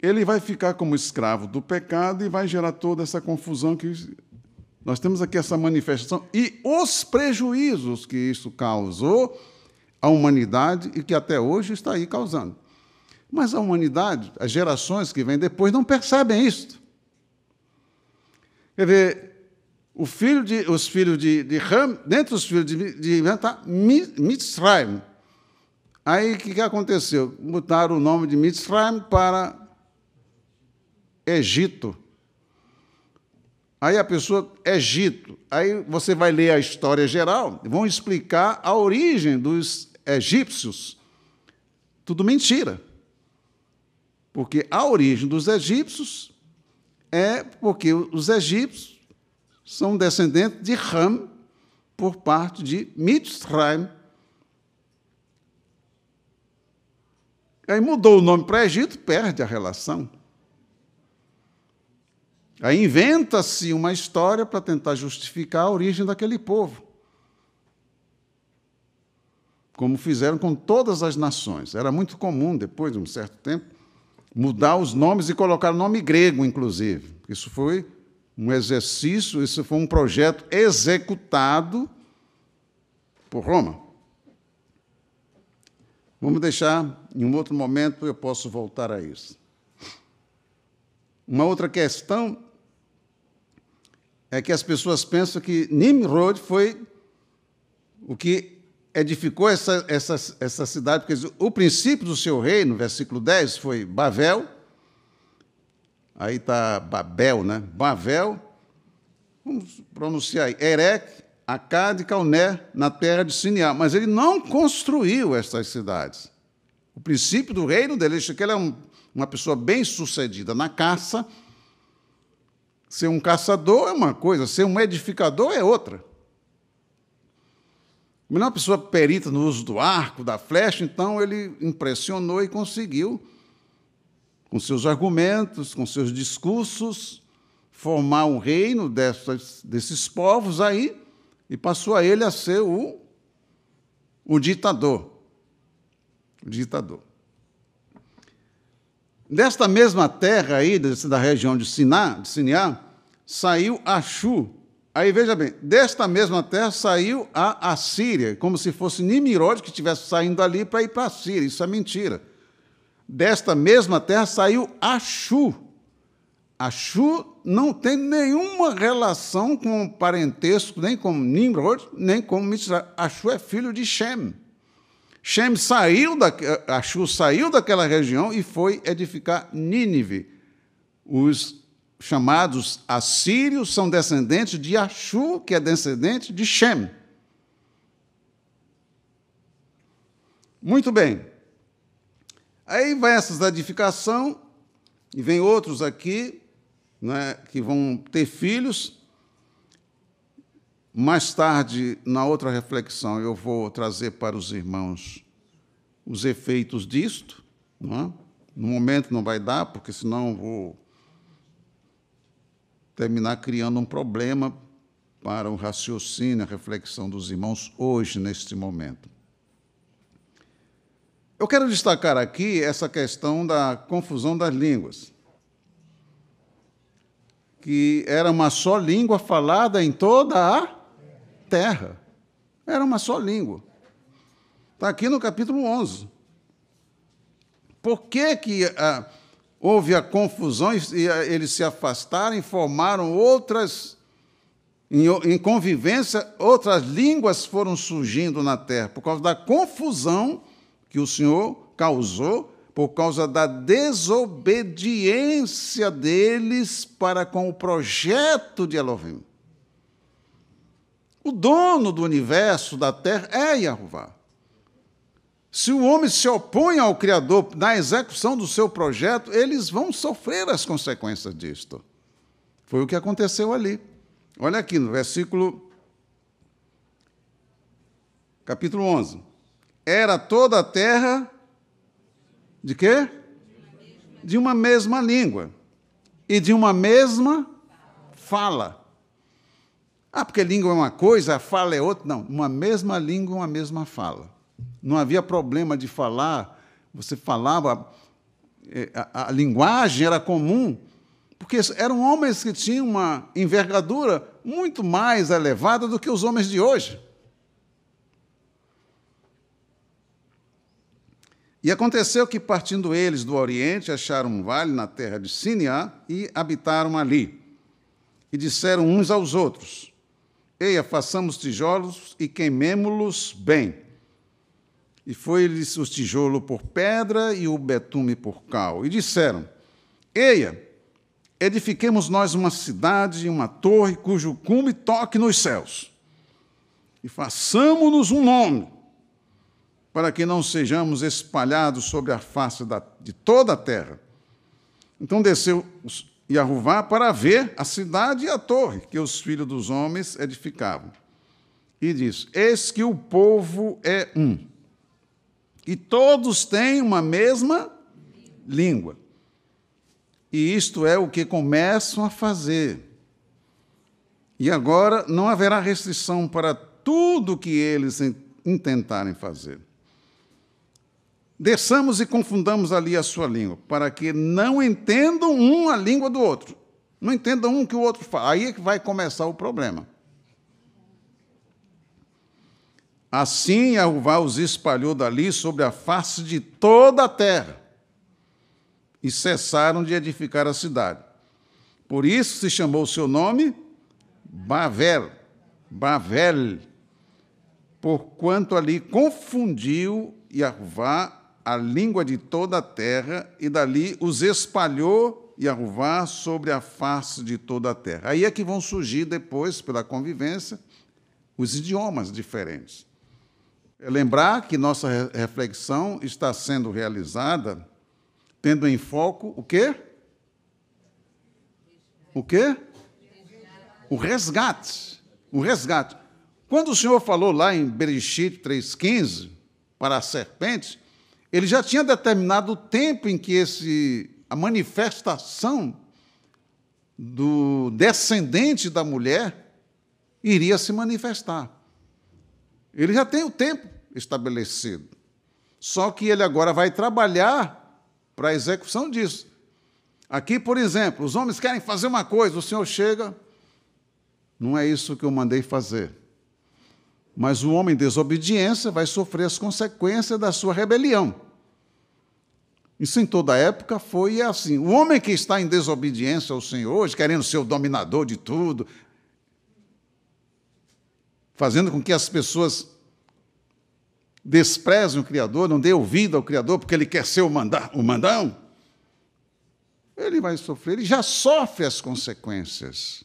ele vai ficar como escravo do pecado e vai gerar toda essa confusão que Nós temos aqui essa manifestação e os prejuízos que isso causou à humanidade e que até hoje está aí causando. Mas a humanidade, as gerações que vêm depois, não percebem isso. Quer ver, o filho de, os filhos de, de Ram, dentre os filhos de, de Ram está Mitzrayim. Aí o que, que aconteceu? Mudaram o nome de Mitzrayim para Egito. Aí a pessoa, Egito. Aí você vai ler a história geral, vão explicar a origem dos egípcios. Tudo mentira. Porque a origem dos egípcios é porque os egípcios são descendentes de Ram por parte de Mitzrayim. Aí mudou o nome para Egito, perde a relação. Aí inventa-se uma história para tentar justificar a origem daquele povo. Como fizeram com todas as nações. Era muito comum, depois de um certo tempo, mudar os nomes e colocar nome grego, inclusive. Isso foi um exercício, isso foi um projeto executado por Roma. Vamos deixar, em um outro momento eu posso voltar a isso. Uma outra questão é que as pessoas pensam que Nimrod foi o que edificou essa, essa, essa cidade, porque o princípio do seu reino, versículo 10, foi Babel, aí está Babel, né? Babel, vamos pronunciar aí, Erec, Acade e Calné, na terra de Siniá. Mas ele não construiu essas cidades. O princípio do reino dele, é ele é um, uma pessoa bem sucedida na caça, Ser um caçador é uma coisa, ser um edificador é outra. Mas uma pessoa perita no uso do arco, da flecha, então ele impressionou e conseguiu, com seus argumentos, com seus discursos, formar um reino dessas, desses povos aí, e passou a ele a ser o, o ditador. O ditador. Desta mesma terra aí, da região de Siná, de Siniá, saiu Achu. Aí veja bem, desta mesma terra saiu a Assíria, como se fosse Nimirode que estivesse saindo ali para ir para a Síria. Isso é mentira. Desta mesma terra saiu Achu. Achu não tem nenhuma relação com o parentesco, nem com Nimrod, nem com Mitzrayim. Achu é filho de Shem. Shem saiu da, Achu saiu daquela região e foi edificar Nínive. Os chamados assírios são descendentes de Achu, que é descendente de Shem. Muito bem. Aí vai essa edificação, e vem outros aqui, né, que vão ter filhos. Mais tarde, na outra reflexão, eu vou trazer para os irmãos os efeitos disto. É? No momento não vai dar, porque senão vou terminar criando um problema para o raciocínio, a reflexão dos irmãos hoje, neste momento. Eu quero destacar aqui essa questão da confusão das línguas que era uma só língua falada em toda a terra. Era uma só língua. Está aqui no capítulo 11. Por que, que ah, houve a confusão e ah, eles se afastaram e formaram outras, em, em convivência, outras línguas foram surgindo na terra? Por causa da confusão que o Senhor causou por causa da desobediência deles para com o projeto de Elohim. O dono do universo, da terra, é Yahová. Se o homem se opõe ao Criador na execução do seu projeto, eles vão sofrer as consequências disto. Foi o que aconteceu ali. Olha aqui no versículo. Capítulo 11. Era toda a terra de quê? De uma mesma língua e de uma mesma fala. Ah, porque língua é uma coisa, a fala é outra. Não, uma mesma língua, uma mesma fala. Não havia problema de falar, você falava, eh, a, a linguagem era comum, porque eram homens que tinham uma envergadura muito mais elevada do que os homens de hoje. E aconteceu que, partindo eles do Oriente, acharam um vale na terra de Sineá e habitaram ali. E disseram uns aos outros: Eia, façamos tijolos e queimemo-los bem. E foi-lhes o tijolo por pedra e o betume por cal. E disseram: Eia, edifiquemos nós uma cidade e uma torre cujo cume toque nos céus. E façamos-nos um nome para que não sejamos espalhados sobre a face da, de toda a terra. Então desceu Yahuvá para ver a cidade e a torre que os filhos dos homens edificavam. E diz: Eis que o povo é um, e todos têm uma mesma língua. E isto é o que começam a fazer. E agora não haverá restrição para tudo que eles intentarem fazer. Desçamos e confundamos ali a sua língua, para que não entendam um a língua do outro. Não entendam um que o outro fala. Aí é que vai começar o problema. Assim Jeová os espalhou dali sobre a face de toda a terra, e cessaram de edificar a cidade. Por isso se chamou o seu nome Bavel, Bavel, porquanto ali confundiu Jeová a língua de toda a terra, e dali os espalhou e arruvá sobre a face de toda a terra. Aí é que vão surgir depois, pela convivência, os idiomas diferentes. É lembrar que nossa reflexão está sendo realizada tendo em foco o quê? O quê? O resgate. O resgate. Quando o Senhor falou lá em Bereshit 3,15 para a serpente, ele já tinha determinado o tempo em que esse, a manifestação do descendente da mulher iria se manifestar. Ele já tem o tempo estabelecido. Só que ele agora vai trabalhar para a execução disso. Aqui, por exemplo, os homens querem fazer uma coisa, o Senhor chega, não é isso que eu mandei fazer. Mas o homem em desobediência vai sofrer as consequências da sua rebelião. Isso em toda época foi assim. O homem que está em desobediência ao Senhor, hoje, querendo ser o dominador de tudo, fazendo com que as pessoas desprezem o Criador, não dê ouvido ao Criador porque ele quer ser o, manda o mandão, ele vai sofrer, ele já sofre as consequências.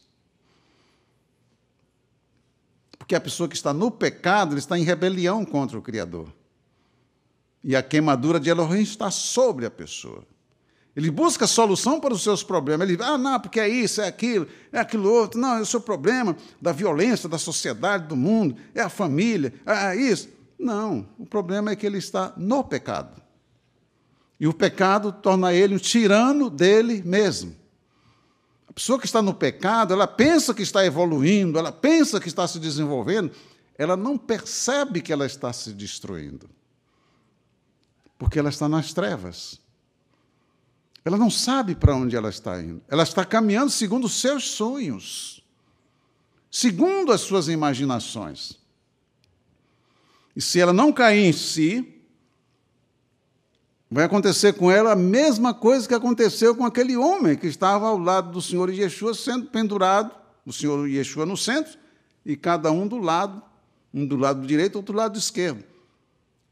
Porque a pessoa que está no pecado, está em rebelião contra o Criador. E a queimadura de Elohim está sobre a pessoa. Ele busca solução para os seus problemas. Ele, ah, não, porque é isso, é aquilo, é aquilo outro. Não, é o seu problema da violência da sociedade, do mundo, é a família, é isso. Não, o problema é que ele está no pecado. E o pecado torna ele um tirano dele mesmo. Pessoa que está no pecado, ela pensa que está evoluindo, ela pensa que está se desenvolvendo, ela não percebe que ela está se destruindo. Porque ela está nas trevas. Ela não sabe para onde ela está indo. Ela está caminhando segundo os seus sonhos, segundo as suas imaginações. E se ela não cair em si, Vai acontecer com ela a mesma coisa que aconteceu com aquele homem que estava ao lado do Senhor Yeshua sendo pendurado, o Senhor Yeshua no centro, e cada um do lado, um do lado direito, outro do lado esquerdo.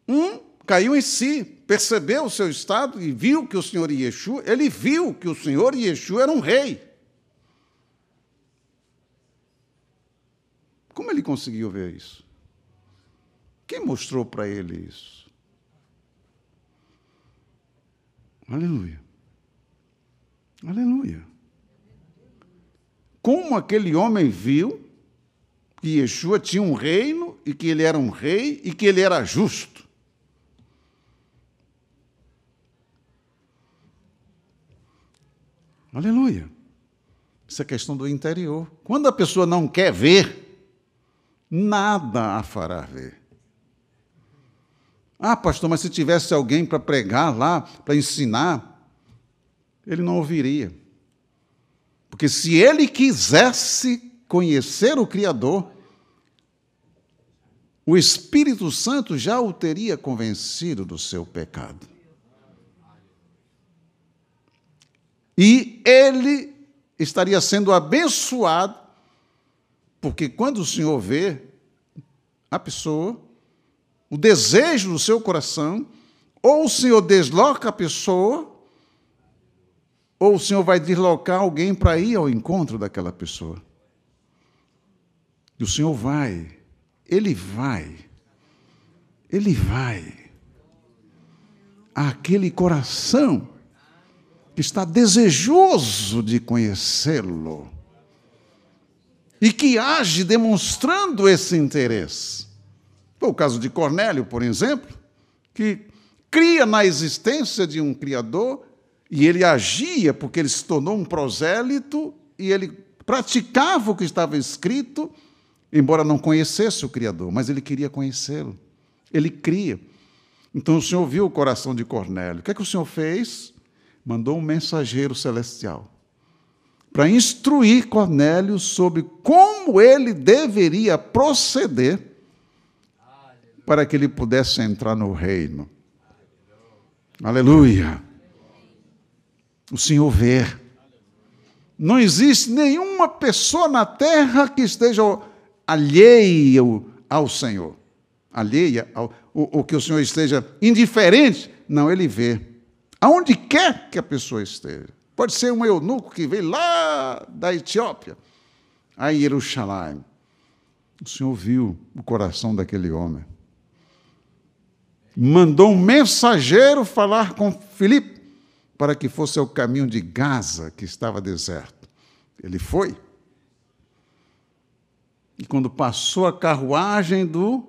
Um caiu em si, percebeu o seu estado e viu que o Senhor Yeshua, ele viu que o Senhor Yeshua era um rei. Como ele conseguiu ver isso? Quem mostrou para ele isso? Aleluia. Aleluia. Como aquele homem viu que Yeshua tinha um reino e que ele era um rei e que ele era justo. Aleluia. Isso é questão do interior. Quando a pessoa não quer ver, nada a fará ver. Ah, pastor, mas se tivesse alguém para pregar lá, para ensinar, ele não ouviria. Porque se ele quisesse conhecer o Criador, o Espírito Santo já o teria convencido do seu pecado. E ele estaria sendo abençoado, porque quando o Senhor vê a pessoa, o desejo do seu coração, ou o Senhor desloca a pessoa, ou o Senhor vai deslocar alguém para ir ao encontro daquela pessoa. E o Senhor vai, Ele vai, Ele vai àquele coração que está desejoso de conhecê-lo e que age demonstrando esse interesse. Foi o caso de Cornélio, por exemplo, que cria na existência de um Criador e ele agia porque ele se tornou um prosélito e ele praticava o que estava escrito, embora não conhecesse o Criador, mas ele queria conhecê-lo. Ele cria. Então o Senhor viu o coração de Cornélio. O que é que o Senhor fez? Mandou um mensageiro celestial para instruir Cornélio sobre como ele deveria proceder para que ele pudesse entrar no reino. Aleluia. O Senhor vê. Não existe nenhuma pessoa na terra que esteja alheia ao Senhor. Alheia ao o, o que o Senhor esteja indiferente. Não, ele vê. Aonde quer que a pessoa esteja. Pode ser um eunuco que veio lá da Etiópia, a Jerusalém. O Senhor viu o coração daquele homem mandou um mensageiro falar com Filipe para que fosse ao caminho de Gaza, que estava deserto. Ele foi. E quando passou a carruagem do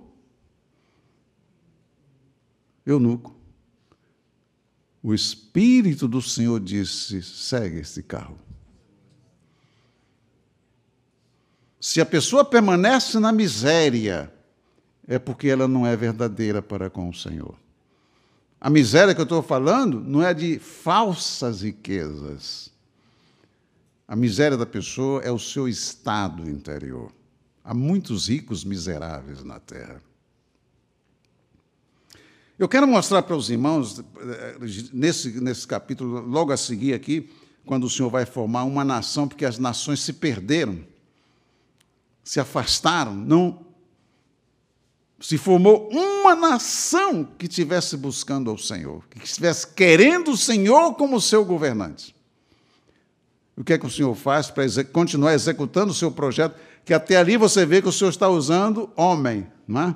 eunuco, o Espírito do Senhor disse: segue esse carro. Se a pessoa permanece na miséria, é porque ela não é verdadeira para com o Senhor. A miséria que eu estou falando não é de falsas riquezas. A miséria da pessoa é o seu estado interior. Há muitos ricos miseráveis na terra. Eu quero mostrar para os irmãos, nesse, nesse capítulo, logo a seguir aqui, quando o Senhor vai formar uma nação, porque as nações se perderam, se afastaram, não se formou uma nação que estivesse buscando ao Senhor, que estivesse querendo o Senhor como seu governante. O que é que o Senhor faz para continuar executando o seu projeto? Que até ali você vê que o Senhor está usando homem. Não é?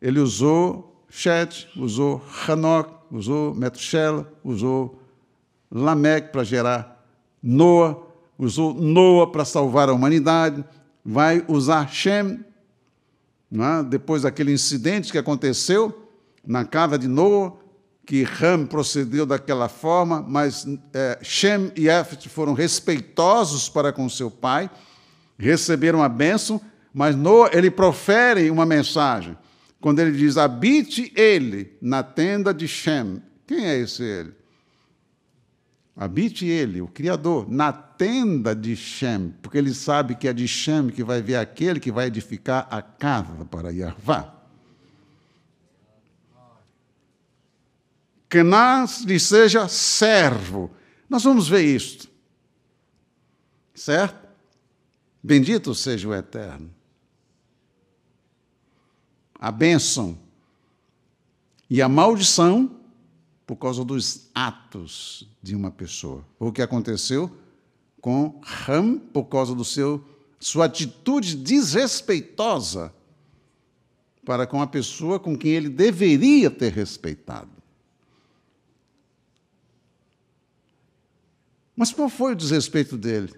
Ele usou Chet, usou Hanok, usou Metushela, usou Lameque para gerar Noa, usou Noa para salvar a humanidade, vai usar Shem é? depois daquele incidente que aconteceu na casa de Noa, que Ram procedeu daquela forma, mas é, Shem e Efet foram respeitosos para com seu pai, receberam a bênção, mas Noa, ele profere uma mensagem, quando ele diz, habite ele na tenda de Shem. Quem é esse ele? Habite ele, o Criador, na tenda de Shem, porque ele sabe que é de Shem que vai ver aquele que vai edificar a casa para Yahvá. Que nós lhe seja servo. Nós vamos ver isto. Certo? Bendito seja o Eterno. A bênção e a maldição por causa dos atos de uma pessoa. O que aconteceu com Ram por causa do seu sua atitude desrespeitosa para com a pessoa com quem ele deveria ter respeitado. Mas qual foi o desrespeito dele?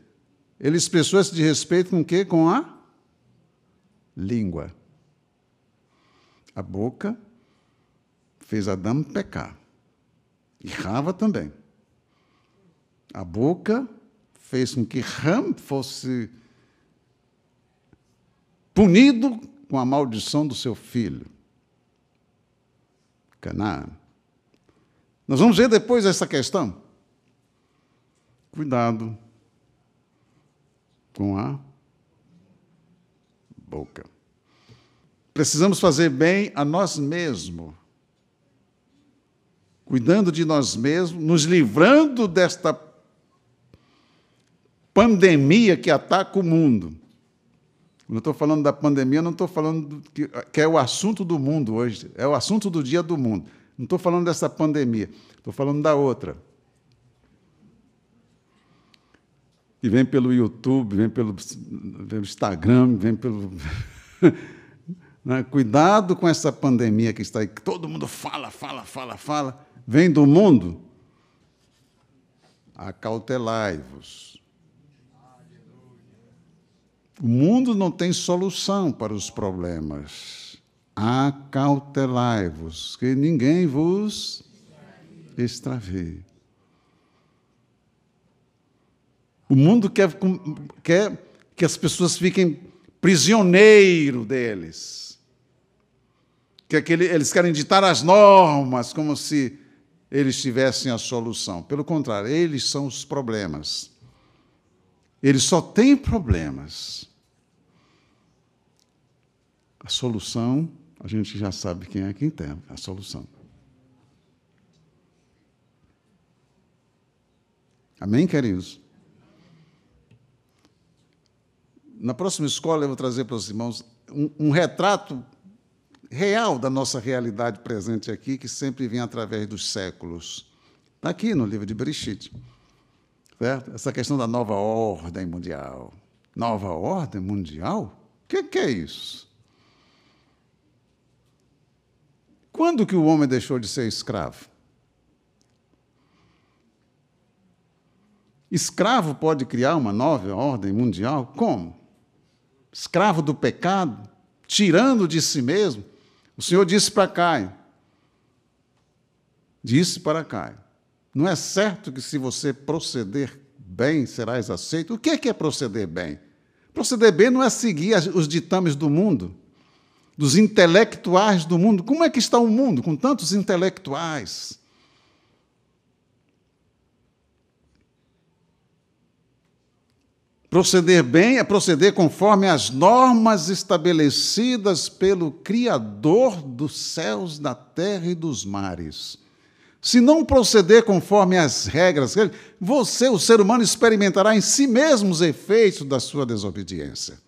Ele expressou esse desrespeito com o quê? Com a língua. A boca fez Adão pecar. E Rava também. A boca fez com que Ram fosse punido com a maldição do seu filho. Canaã. Nós vamos ver depois essa questão. Cuidado com a boca. Precisamos fazer bem a nós mesmos, cuidando de nós mesmos, nos livrando desta pandemia que ataca o mundo. Quando eu estou falando da pandemia, não estou falando que, que é o assunto do mundo hoje, é o assunto do dia do mundo. Não estou falando dessa pandemia, estou falando da outra. Que vem pelo YouTube, vem pelo, pelo Instagram, vem pelo. Né? Cuidado com essa pandemia que está aí, que todo mundo fala, fala, fala, fala. Vem do mundo. Acautelai-vos. O mundo não tem solução para os problemas. Acautelai-vos, que ninguém vos extravie. O mundo quer, quer que as pessoas fiquem prisioneiro deles. Que aquele, eles querem ditar as normas como se eles tivessem a solução. Pelo contrário, eles são os problemas. Eles só têm problemas. A solução, a gente já sabe quem é quem tem a solução. Amém, queridos? Na próxima escola, eu vou trazer para os irmãos um, um retrato real da nossa realidade presente aqui, que sempre vem através dos séculos. Está aqui no livro de Bereshit. Certo? Essa questão da nova ordem mundial. Nova ordem mundial? O que, que é isso? Quando que o homem deixou de ser escravo? Escravo pode criar uma nova ordem mundial? Como? escravo do pecado, tirando de si mesmo. O Senhor disse para Caio, disse para Caio, não é certo que se você proceder bem, serás aceito? O que é, que é proceder bem? Proceder bem não é seguir os ditames do mundo, dos intelectuais do mundo. Como é que está o mundo com tantos intelectuais? Proceder bem é proceder conforme as normas estabelecidas pelo Criador dos céus, da terra e dos mares. Se não proceder conforme as regras, você, o ser humano, experimentará em si mesmo os efeitos da sua desobediência.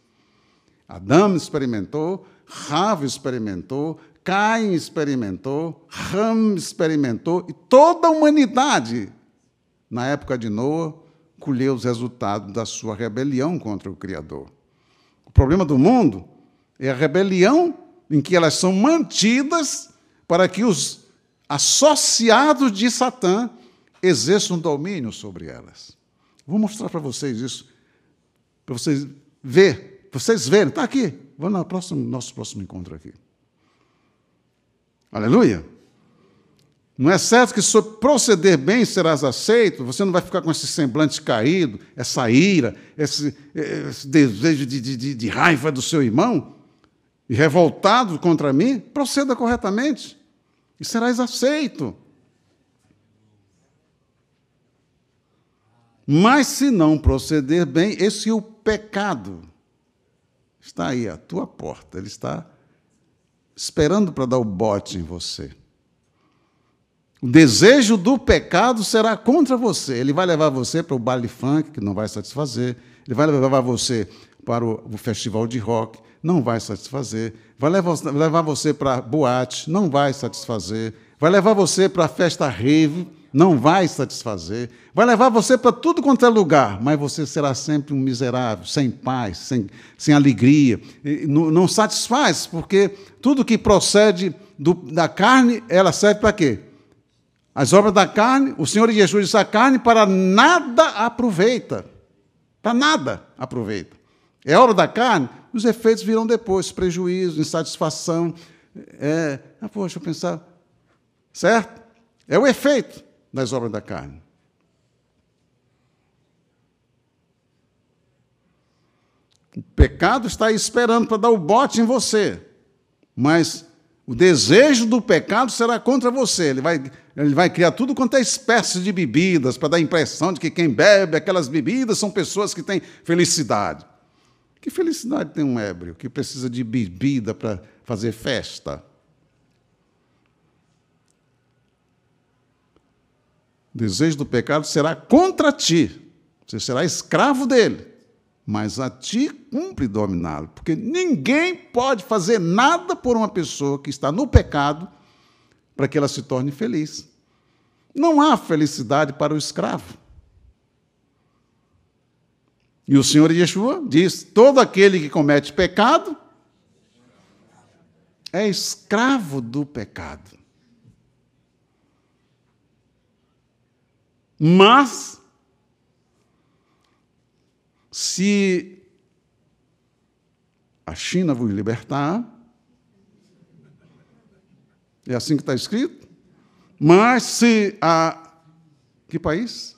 Adão experimentou, Rava experimentou, Caim experimentou, Ram experimentou, e toda a humanidade, na época de Noa, colher os resultados da sua rebelião contra o Criador. O problema do mundo é a rebelião em que elas são mantidas para que os associados de Satã exerçam domínio sobre elas. Vou mostrar para vocês isso, para vocês ver, vocês verem. Está aqui. Vamos no próximo, nosso próximo encontro aqui. Aleluia. Não é certo que se proceder bem serás aceito, você não vai ficar com esse semblante caído, essa ira, esse, esse desejo de, de, de, raiva do seu irmão, e revoltado contra mim, proceda corretamente e serás aceito. Mas se não proceder bem, esse é o pecado. Está aí à tua porta, ele está esperando para dar o bote em você. O desejo do pecado será contra você. Ele vai levar você para o baile funk, que não vai satisfazer. Ele vai levar você para o, festival de rock, não vai satisfazer. Vai levar, você para boate, não vai satisfazer. Vai levar você para a festa rave, não vai satisfazer. Vai levar você para tudo quanto é lugar, mas você será sempre um miserável, sem paz, sem, sem alegria. Não, não satisfaz, porque tudo que procede do, da carne, ela serve para quê? As obras da carne, o Senhor Jesus disse: a carne para nada aproveita. Para nada aproveita. É obra da carne, os efeitos virão depois: prejuízo, insatisfação. É, ah, poxa, eu pensar. Certo? É o efeito das obras da carne. O pecado está esperando para dar o bote em você. Mas o desejo do pecado será contra você. Ele vai, ele vai criar tudo quanto é espécie de bebidas, para dar a impressão de que quem bebe aquelas bebidas são pessoas que têm felicidade. Que felicidade tem um ébrio que precisa de bebida para fazer festa? Desejo do pecado será contra ti. Você será escravo dele. Mas a ti cumpre dominá-lo. Porque ninguém pode fazer nada por uma pessoa que está no pecado para que ela se torne feliz. Não há felicidade para o escravo. E o Senhor Yeshua diz: todo aquele que comete pecado é escravo do pecado. Mas, se a China vos libertar, é assim que está escrito, mas se a. Que país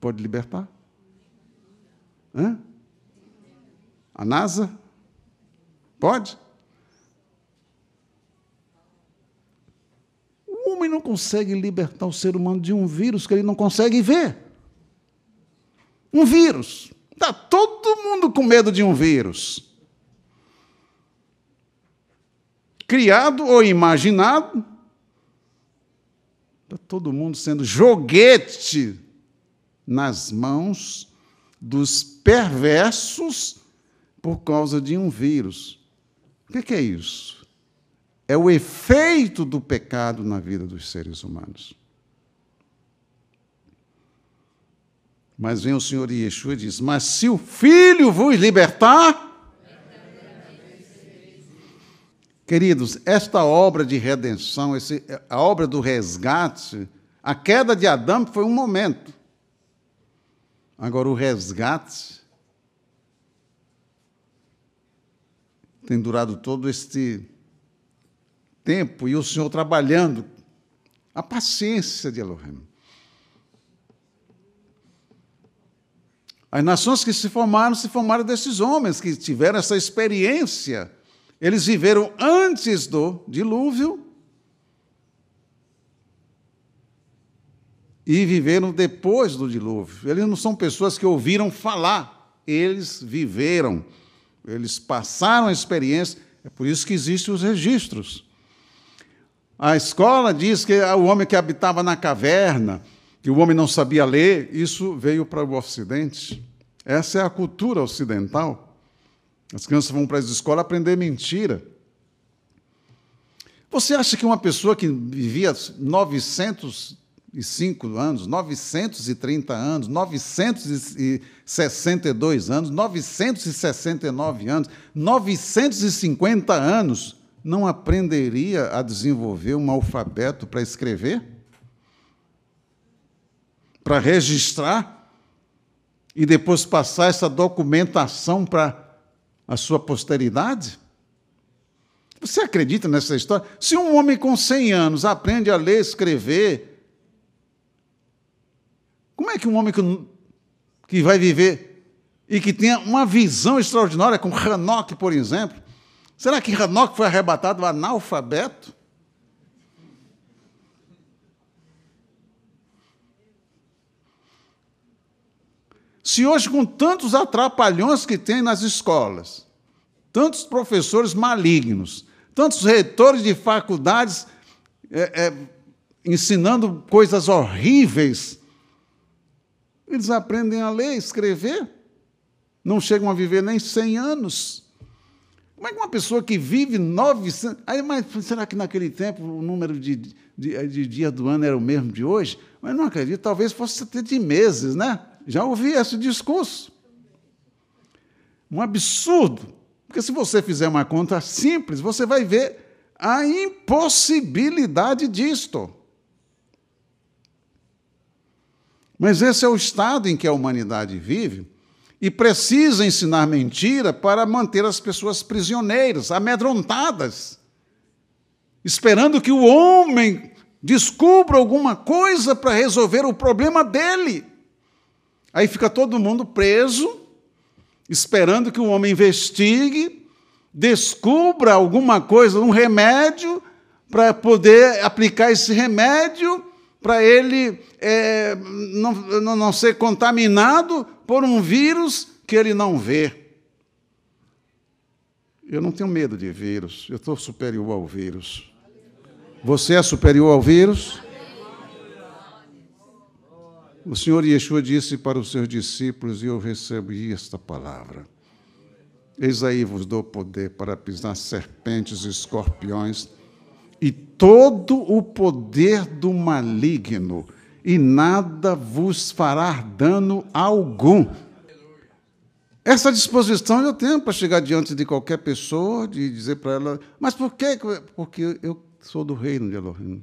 pode libertar? Hã? A NASA? Pode? O homem não consegue libertar o ser humano de um vírus que ele não consegue ver. Um vírus. Está todo mundo com medo de um vírus. Criado ou imaginado. Está todo mundo sendo joguete nas mãos dos perversos por causa de um vírus. O que é isso? É o efeito do pecado na vida dos seres humanos. Mas vem o Senhor Yeshua e diz: Mas se o Filho vos libertar. Queridos, esta obra de redenção, esse, a obra do resgate, a queda de Adão foi um momento. Agora, o resgate tem durado todo este tempo e o Senhor trabalhando a paciência de Elohim. As nações que se formaram, se formaram desses homens que tiveram essa experiência. Eles viveram antes do dilúvio e viveram depois do dilúvio. Eles não são pessoas que ouviram falar, eles viveram, eles passaram a experiência, é por isso que existem os registros. A escola diz que o homem que habitava na caverna, que o homem não sabia ler, isso veio para o Ocidente. Essa é a cultura ocidental. As crianças vão para as escolas aprender mentira. Você acha que uma pessoa que vivia 900 905 anos, 930 anos, 962 anos, 969 anos, 950 anos, não aprenderia a desenvolver um alfabeto para escrever? Para registrar? E depois passar essa documentação para a sua posteridade? Você acredita nessa história? Se um homem com 100 anos aprende a ler escrever, como é que um homem que, que vai viver e que tenha uma visão extraordinária, como Hanok, por exemplo, será que Hanok foi arrebatado analfabeto? Se hoje, com tantos atrapalhões que tem nas escolas, tantos professores malignos, tantos reitores de faculdades é, é, ensinando coisas horríveis eles aprendem a ler, escrever, não chegam a viver nem 100 anos. Como é que uma pessoa que vive 900. Aí, mas será que naquele tempo o número de, de, de dias do ano era o mesmo de hoje? Mas não acredito, talvez fosse até de meses, né? Já ouvi esse discurso. Um absurdo. Porque se você fizer uma conta simples, você vai ver a impossibilidade disto. Mas esse é o estado em que a humanidade vive e precisa ensinar mentira para manter as pessoas prisioneiras, amedrontadas, esperando que o homem descubra alguma coisa para resolver o problema dele. Aí fica todo mundo preso, esperando que o homem investigue, descubra alguma coisa, um remédio, para poder aplicar esse remédio para ele é, não, não ser contaminado por um vírus que ele não vê. Eu não tenho medo de vírus, eu estou superior ao vírus. Você é superior ao vírus? O Senhor Yeshua disse para os seus discípulos, e eu recebi esta palavra: Eis aí vos dou poder para pisar serpentes e escorpiões e todo o poder do maligno, e nada vos fará dano algum. Essa disposição eu tenho para chegar diante de qualquer pessoa, de dizer para ela, mas por quê? Porque eu sou do reino de Elohim.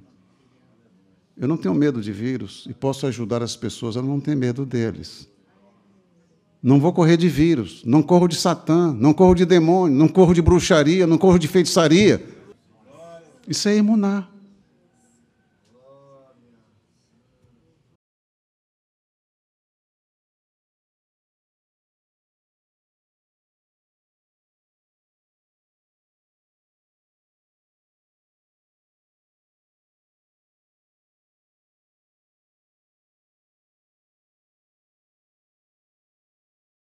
Eu não tenho medo de vírus e posso ajudar as pessoas a não ter medo deles. Não vou correr de vírus, não corro de Satã, não corro de demônio, não corro de bruxaria, não corro de feitiçaria. Isso é imunar.